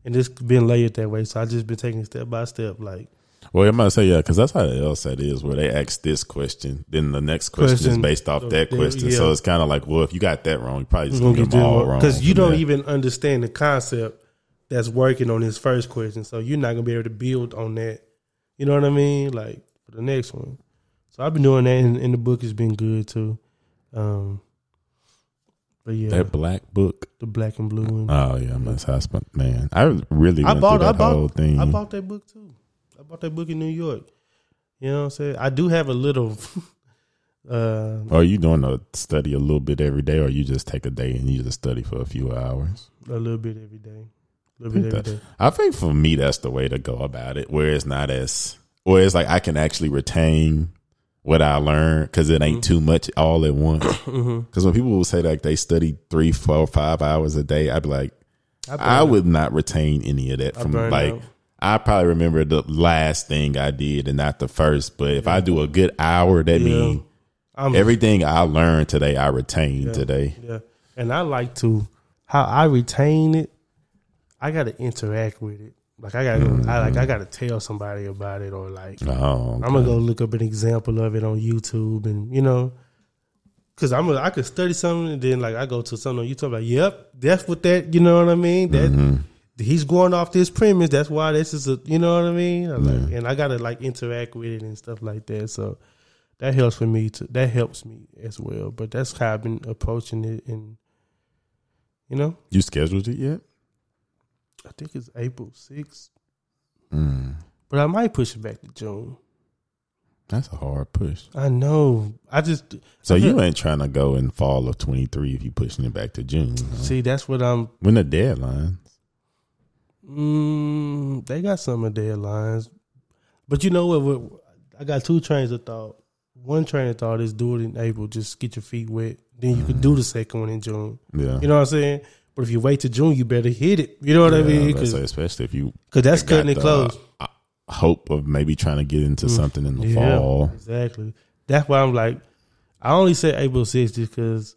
And it's been layered that way. So I just been taking step by step, like Well, I might say yeah, because that's how the LSAT is, where they ask this question, then the next question, is based off that question. yeah. So it's kind of like, well, if you got that wrong, you probably just get them all wrong because you don't there. even understand the concept that's working on this first question. So you're not gonna be able to build on that. You know what I mean? Like for the next one. So I've been doing that, and, and the book has been good too. Um, but yeah, that black book. the black and blue one. Oh yeah, I'm a husband, man. I really I bought, through I that whole bought, thing. I bought that book too. I bought that book in New York. You know what I'm saying? I do have a little. uh, Are you doing a study a little bit every day, or you just take a day and you just study for a few hours? a little bit every day. A little bit that- day. I think for me that's the way to go about it, where it's not as, where it's like I can actually retain what I learned because it ain't mm-hmm. too much all at once. Mm-hmm. Because when people will say like they study three, four, five hours a day, I'd be like, I would not retain any of that from burn like. out. I probably remember the last thing I did and not the first. But if I do a good hour, that means everything I learned today, I retained today. Yeah, and I like to how I retain it. I got to interact with it. Like I got, to I like I mm-hmm. got to tell somebody about it, or like Oh, I'm gonna go look up an example of it on YouTube, and you know, because I'm a, I could study something, and then like I go to something on YouTube, like, yep, that's what that, you know what I mean? That mm-hmm. he's going off this premise. That's why this is a, you know what I mean? Like, and I gotta like interact with it and stuff like that. So that helps for me to that helps me as well. But that's how I've been approaching it, and you know, you scheduled it yet? I think it's April sixth, Mm, but I might push it back to June. that's a hard push. I know. I just So I you ain't trying to go in fall of twenty three if you pushing it back to June. huh? see. That's what I'm. When the deadlines? Mm, they got some of their lines, but you know what, what? I got two trains of thought. One train of thought is do it in April, just get your feet wet. Then you could do the second one in June. Yeah, You know what I'm saying? But if you wait till June, you better hit it. You know what I mean? Because say, especially if you because that's cutting it close. uh, hope of maybe trying to get into something in the Mm. Yeah, fall. exactly. That's why I'm like, I only said April 6th just because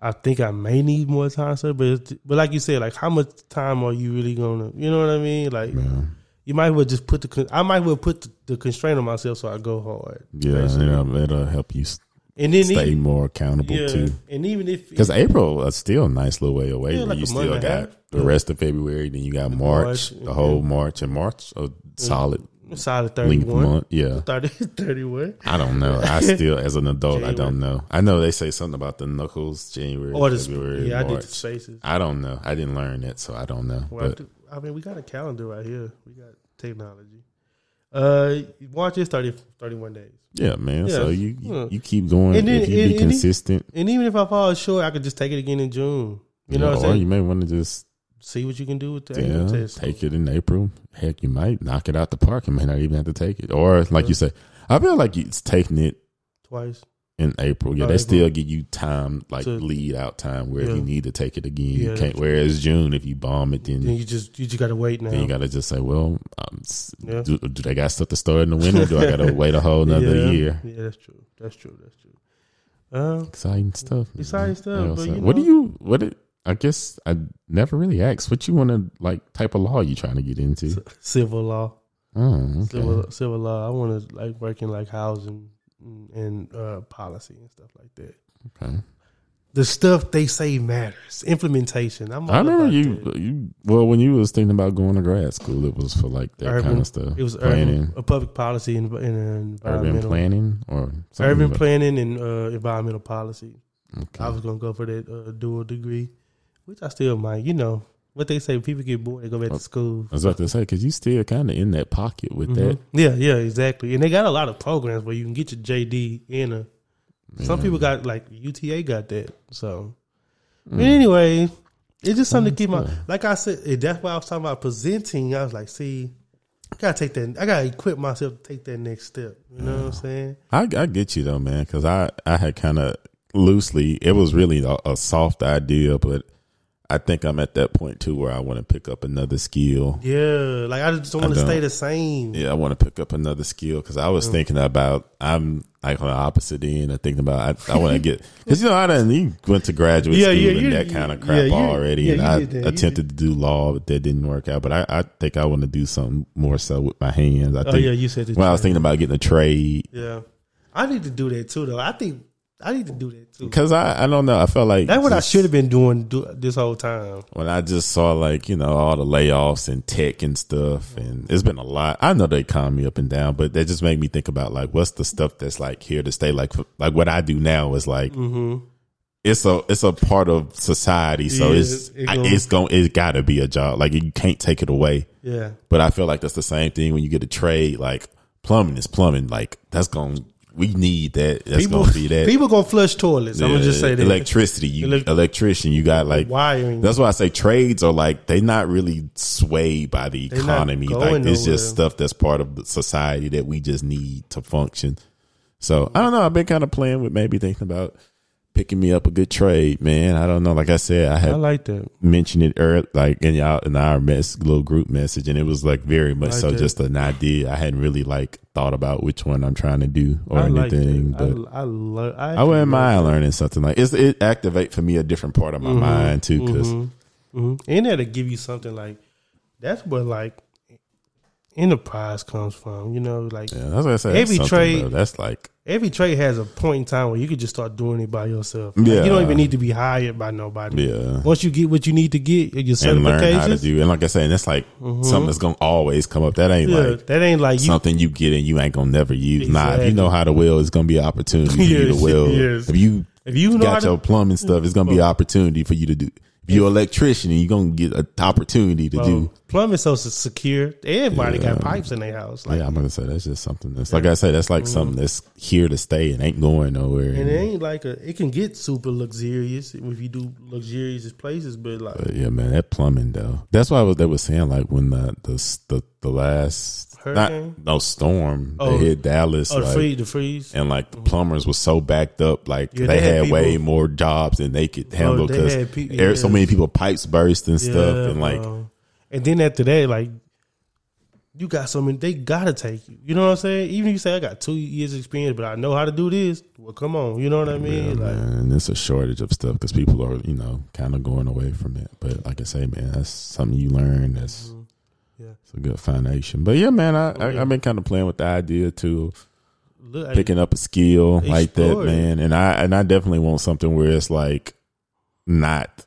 I think I may need more time. So, but but like you said, like how much time are you really gonna? You know what I mean? Like Yeah, you might well just put the I might well put the, the constraint on myself so I go hard. yeah, basically. know, it'll help you and then stay even, more accountable yeah, too. and even if Because April is still a nice little way away. Yeah, like you still month and a got half. the Yeah. rest of February, then you got March, March, the whole. March and March, a solid solid length 31, month. Yeah, 30, 31. I don't know. I still, as an adult, I don't know. I know they say something about the knuckles, January, Or the February, yeah, I did the spaces. I don't know. I didn't learn that, so I don't know. Well, I, but I mean, we got a calendar right here. We got technology. Uh, March is 30, 31 days. Yeah, man. Yeah. So you you, Yeah. you keep going. And then- if you be and- and- consistent, And even if I fall short, I could just take it again in June. You know yeah, what I'm or you may want to just See what you can do with the yeah, test. take it in April. Heck, you might knock it out the park. You may not even have to take it, or like you say, I feel like it's taking it twice. In April. Yeah, Oh, they April. still give you time, like lead out time, where if you need to take it again, Yeah, you can't. Whereas June, if you bomb it, then Then you just you just got to wait now. then you got to just say, well, um, Yeah. do, do they got stuff to start in the winter? do I got to wait a whole another yeah. year? Yeah, that's true. That's true. That's true. Um, Exciting stuff. Exciting stuff, What but what do you? What? It, I guess I never really asked. What you want to like? Type of law you trying to get into? civil law, Oh, okay. civil civil law. I want to like work in like housing and, uh, policy and stuff like that. okay. The stuff they say matters. Implementation. I'm I remember you. that. You well, when you was thinking about going to grad school, it was for like that Urban- kind of stuff. It was planning, urban, a public policy and, and urban environmental planning, or something urban about- planning and uh, environmental policy. Okay. I was gonna go for that uh, dual degree, which I still might. You know what they say: people get bored, they go back to school. I was about to say because you still kind of in that pocket with Mhm. that. Yeah, yeah, exactly. And they got a lot of programs where you can get your JD in a. Some Yeah. people got like UTA got that. So, Mm. but anyway, it's just something to keep my. Like I said, that's why I was talking about presenting. I was like, see, I gotta take that. I gotta equip myself to take that next step. You know what I'm saying? I, I get you though, man, because I I had kind of loosely. It was really a, a soft idea, but I think I'm at that point too where I want to pick up another skill. Yeah, like I just don't want to stay the same. Yeah, I want to pick up another skill because I was Mm. thinking about I'm like on the opposite end of thinking about I, I want to get because you know I done you went to graduate Yeah, school yeah, and that kind of yeah, crap already, yeah, and I did that. You attempted to do law, but that didn't work out. But I, I think I want to do something more so with my hands. I Oh think yeah, you said when I was thinking about getting a trade Yeah, I need to do that too, though. I think I need to do that too. because I I don't know I felt like That's what I should have been doing do, this whole time. when I just saw like you know all the layoffs and tech and stuff, and it's been a lot. I know the economy up and down, but that just made me think about like what's the stuff that's like here to stay. Like like what I do now is like it's a it's a part of society, so Mm-hmm. Yeah, it's it I- gon- it's going it's got to be a job. Like you can't take it away. Yeah, But I feel like that's the same thing when you get a trade. Like plumbing is plumbing. Like that's going we need that. That's people to be that. people gonna flush toilets. I'm gonna just say that. electricity. You Elec- electrician. You got like Wiring. That's why I say trades are like they not really swayed by the They not economy. Like it's just stuff that's part of the society that we just need to function. So I don't know. I've been kind of playing with maybe thinking about picking me up a good trade, man. I don't know. Like I said, I I like that. mentioned it earlier, like in y'all in our mess little group message, and it was like very much Like so that. just an idea. I hadn't really like thought about which one I'm trying to do or I anything, that. but. I, I, lo- I, I wouldn't mind learning something like it's, it activate for me a different part of my Mm-hmm. mind too because hmm And that'll give you something like that's what like enterprise comes from. You know, like yeah, that's what I say. Every trade- trade that's like every trade has a point in time where you could just start doing it by yourself. Yeah. You don't even need to be hired by nobody. yeah, Once you get what you need to get, your and learn how to do. And like I said, that's like mm-hmm. something that's gonna always come up. That ain't yeah, like that ain't like something you get and you ain't gonna never use. Nah, if you know how to weld, it's gonna be an opportunity for you to weld. yes. If you If you got to- your plumbing stuff, it's gonna be an opportunity for you to do. If you're an electrician, you're gonna get an opportunity to do. Bro, plumbing's so secure. Everybody Yeah. got pipes in their house. Like, yeah, I'm gonna say that's just something that's like I said, that's like something mm-hmm. that's here to stay and ain't going nowhere. and it ain't like a. It can get super luxurious if you do luxurious places, but like But yeah, man, that plumbing though. That's why I was they were saying like when the the the, the last Hurricane? not no storm Oh. they hit Dallas oh, the like, freeze, the freeze. and like the mm-hmm. plumbers was so backed up like Yeah, they, they had had, way more jobs than they could oh, handle because had pe- there so many people pipes burst and stuff and like bro. And then after that, like you got something they gotta take you. You know what I'm saying? Even if you say I got two years experience, but I know how to do this. Well, come on, you know what I mean? yeah, like, man, it's a shortage of stuff because people are you know kind of going away from it. But like I say, man, that's something you learn. That's Mm-hmm. Yeah. it's a good foundation. But yeah, man, I, Oh. I I've been kind of playing with the idea too. look, picking up a skill like that, man. And I and I definitely want something where it's like not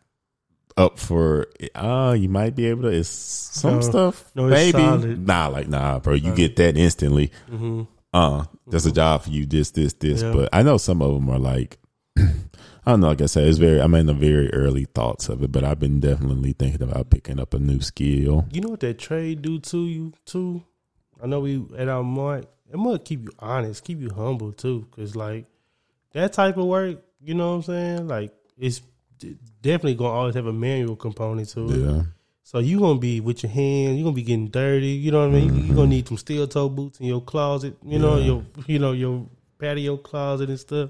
up for uh you might be able to it's some No. stuff No, it's maybe nah like nah bro you get that instantly hmm uh there's a job for you this this this Yeah. but I know some of them are like I don't know like I said it's very I'm in the very early thoughts of it but I've been definitely thinking about picking up a new skill You know what that trade do to you too? I know we at our mark. It must keep you honest, keep you humble too, because like that type of work, you know what I'm saying? Like it's definitely gonna always have a manual component to it. yeah So you gonna be with your hands, you gonna be getting dirty. You know what I mean? You are gonna mm-hmm. need some steel toe boots in your closet. You know Yeah. your you know your patio closet and stuff.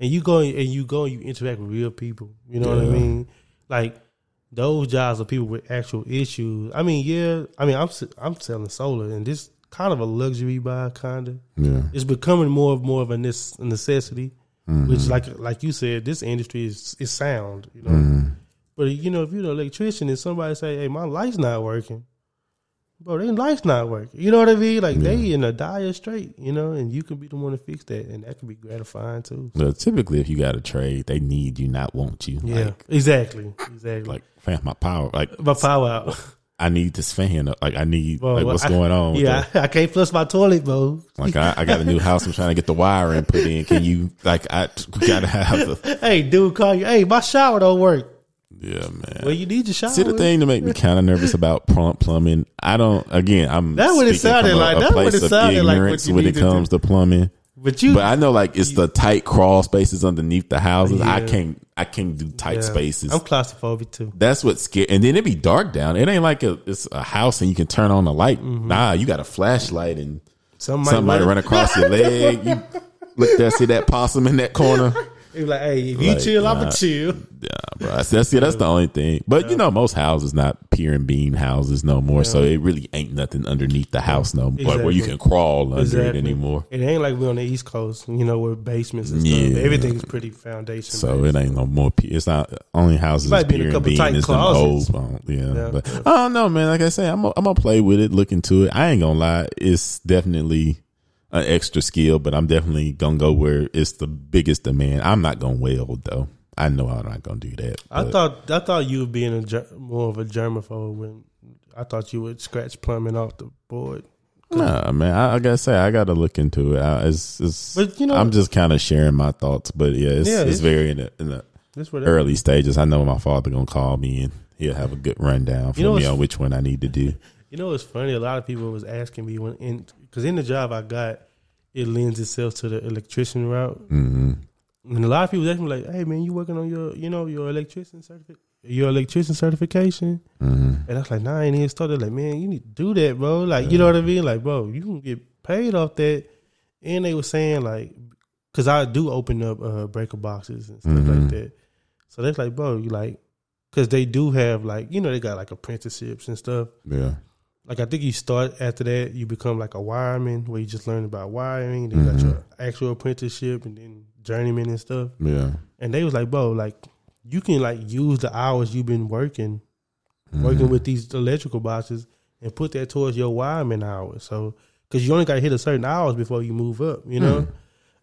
And you go and you go and you interact with real people. You know what I mean? Like those jobs are people with actual issues. I mean, yeah. I mean, I'm I'm selling solar, and this kind of a luxury buy, kind of. yeah It's becoming more and more of a nes- necessity. Which, mm-hmm. like like you said, this industry is is sound. You know. Mm-hmm. But you know, if you're an electrician and somebody say, "Hey, my light's not working," bro, their light's not working. You know what I mean? Like they in a dire strait, you know, and you can be the one to fix that, and that can be gratifying too. Well, typically if you got a trade they need you not want you Yeah, like exactly, exactly. like fam, my power like my power out. I need this fan. up. Like I need Bro, like what's I- going on? Yeah, I, I can't flush my toilet, bro. Like I, I got a new house. I'm trying to get the wiring put in. Can you like I gotta have the hey, dude, call you. Hey, my shower don't work. yeah man. Well, you need your shower. See the thing to make me kind of nervous about prompt plumbing. I don't. Again, I'm That what it sounded a- like. A That what it sounded like what ignorance you when it need to comes to plumbing. But you, But I know like it's the tight crawl spaces underneath the houses. I can't. I can't do tight Yeah. spaces. I'm claustrophobic too. That's what's scary. And then it be dark down. It ain't like a it's a house and you can turn on the light. Mm-hmm. Nah, you got a flashlight and Somebody, somebody run across your leg. You look there, see that possum in that corner. He be like, hey, if you Like, chill, I'ma chill. Yeah, bro. That's that's, yeah, that's the only thing. But you know, most houses not pier and beam houses no more, so it really ain't nothing underneath the house no more, where you can crawl under it anymore. It ain't like we on the East Coast, you know, where basements and Yeah. stuff. Everything's pretty foundation. So it ain't no more. It's not only houses Might be a pier and couple beam tight is them old. closets. um, Yeah, Yeah. but I don't know, man. Like I say, I'm gonna- I'm gonna play with it, look into it. I ain't gonna lie, it's definitely an extra skill, but I'm definitely gonna go where it's the biggest demand. I'm not gonna weld though. I know I'm not gonna do that. I thought I thought you would be in a ger- more of a germaphobe when I thought you would scratch plumbing off the board. Nah, man. I, I gotta say, I gotta look into it. I, it's, it's, But, you know- I'm just kind of sharing my thoughts. But yeah, it's, Yeah, it's, it's- very in the, in the early stages. I know my father gonna call me and he'll have a good rundown for You know me on which one I need to do. You know, it's funny. A lot of people was asking me when in because in the job I got, it lends itself to the electrician route, hmm and a lot of people asking me like, "Hey, man, you working on your, you know, your electrician certificate, your electrician certification?" hmm And I was like, "Nah, I ain't even started." Like, man, you need to do that, bro. Like, you know what I mean? Like, bro, you can get paid off that. And they were saying like, because I do open up uh, breaker boxes and stuff like Mhm. that. So they're like, bro, you like, because they do have like, you know, they got like apprenticeships and stuff. Yeah. Like I think you start after that, you become like a wireman where you just learn about wiring. Then you got your actual apprenticeship and then journeyman and stuff. Yeah. And they was like, bro, like you can like use the hours you've been working, Mhm. working with these electrical boxes, and put that towards your wireman hours. So because you only got to hit a certain hours before you move up, you know. Mhm.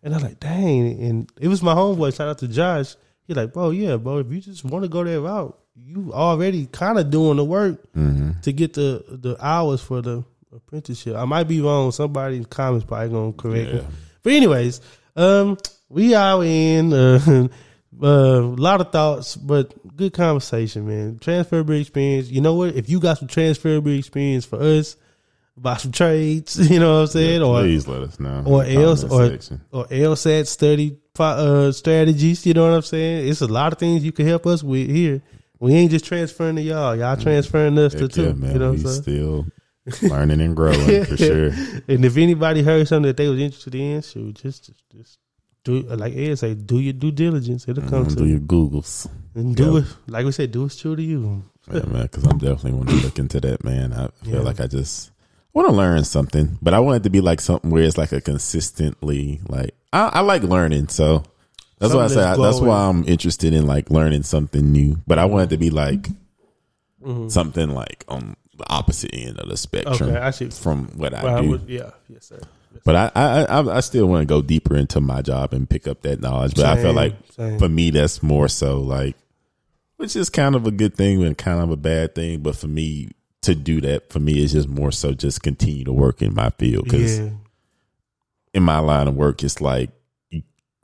And I'm like, dang. And it was my homeboy. Shout out to Josh. He like, bro, yeah, bro. If you just want to go that route, you already kind of doing the work Mhm. to get the the hours for the apprenticeship. I might be wrong. Somebody in the comments probably gonna correct me. But anyways, um, we are in uh, uh, a lot of thoughts, but good conversation, man. Transferable experience. You know what? If you got some transferable experience for us about some trades, you know what I'm saying, Yeah, or please let us know. or else or section. or LSAT study uh, strategies. You know what I'm saying? It's a lot of things you can help us with here. We ain't just transferring to y'all. Y'all transferring us to too. yeah, man. you know what we still learning and growing for sure. And if anybody heard something that they was interested in, shoot, just just, just do like Ed say, do your due diligence. It'll come Mhm, to do you. your Googles. And do Yep. it like we said, do what's true to you. Yeah, man, because I'm definitely want to look into that, man. I feel Yeah. like I just want to learn something, but I want it to be like something where it's like a consistently like I, I like learning, so that's why I say that's I, why I'm interested in like learning something new. But I want it to be like Mm-hmm. something like on the opposite end of the spectrum Okay, I see. from what I Well, I do. would- yeah, yes, sir. Yes, But I, I, I, I still want to go deeper into my job and pick up that knowledge. But I feel like same. for me, that's more so like, which is kind of a good thing and kind of a bad thing. But for me to do that, for me, is just more so just continue to work in my field because yeah, in my line of work, it's like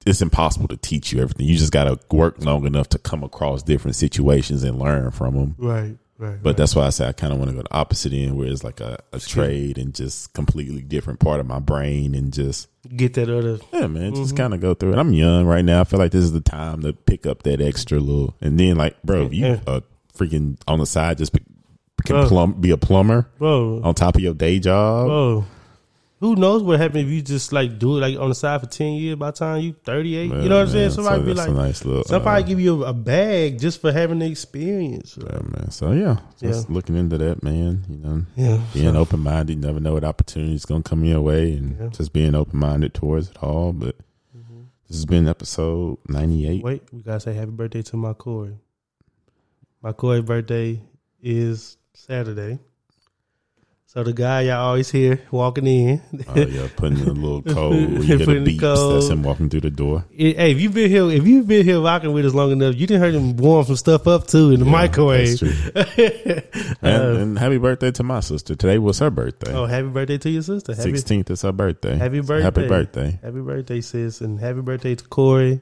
it's impossible to teach you everything. You just got to work long enough to come across different situations and learn from them. right, right. But right. that's why I say I kind of want to go the opposite end, where it's like a, a trade and just completely different part of my brain and just get that other. yeah, man, just Mm-hmm. kind of go through it. I'm young right now. I feel like this is the time to pick up that extra little, and then like, bro, if you Yeah. uh, freaking on the side just be, can plumb, be a plumber Bro, on top of your day job. bro, who knows what happened if you just like do it like on the side for ten years? By the time you thirty eight, you know what I'm saying? Somebody so be like, nice little, somebody uh, give you a, a bag just for having the experience. yeah, man. So yeah, just Yeah. looking into that, man. You know, Yeah, being open minded, you never know what opportunities gonna come your way, and Yeah. Mm-hmm. just being open minded towards it all. But this has been episode ninety eight. Wait, we gotta say happy birthday to my Corey. My Corey birthday is Saturday. So the guy y'all always hear walking in. Oh yeah, putting in a little code you hear the Putting the beeps. That's him walking through the door. Hey, if you've been here, if you've been here rocking with us long enough, you didn't heard him warm some stuff up too in the Yeah, microwave. that's true. And, and happy birthday to my sister. Today was her birthday. Oh, happy birthday to your sister! Sixteenth is her birthday. happy birthday! Happy birthday. Happy birthday, sis, and happy birthday to Corey,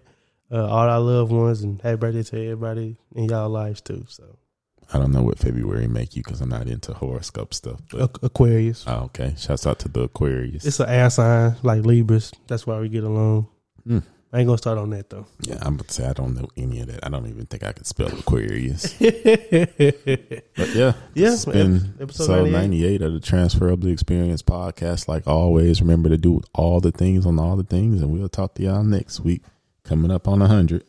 uh, all our loved ones, and happy birthday to everybody in y'all lives too. So I don't know what February make you because I'm not into horoscope stuff. But Aquarius, oh, okay. Shouts out to the Aquarius. it's an air sign like Libras. That's why we get along. Mm. I ain't gonna start on that though. yeah, I'm gonna say I don't know any of that. I don't even think I could spell Aquarius. But yeah, Yeah, it's been episode episode 98. 98 of the Transferable Experience podcast. Like always, remember to do all the things on all the things, and we'll talk to y'all next week. coming up on a hundred.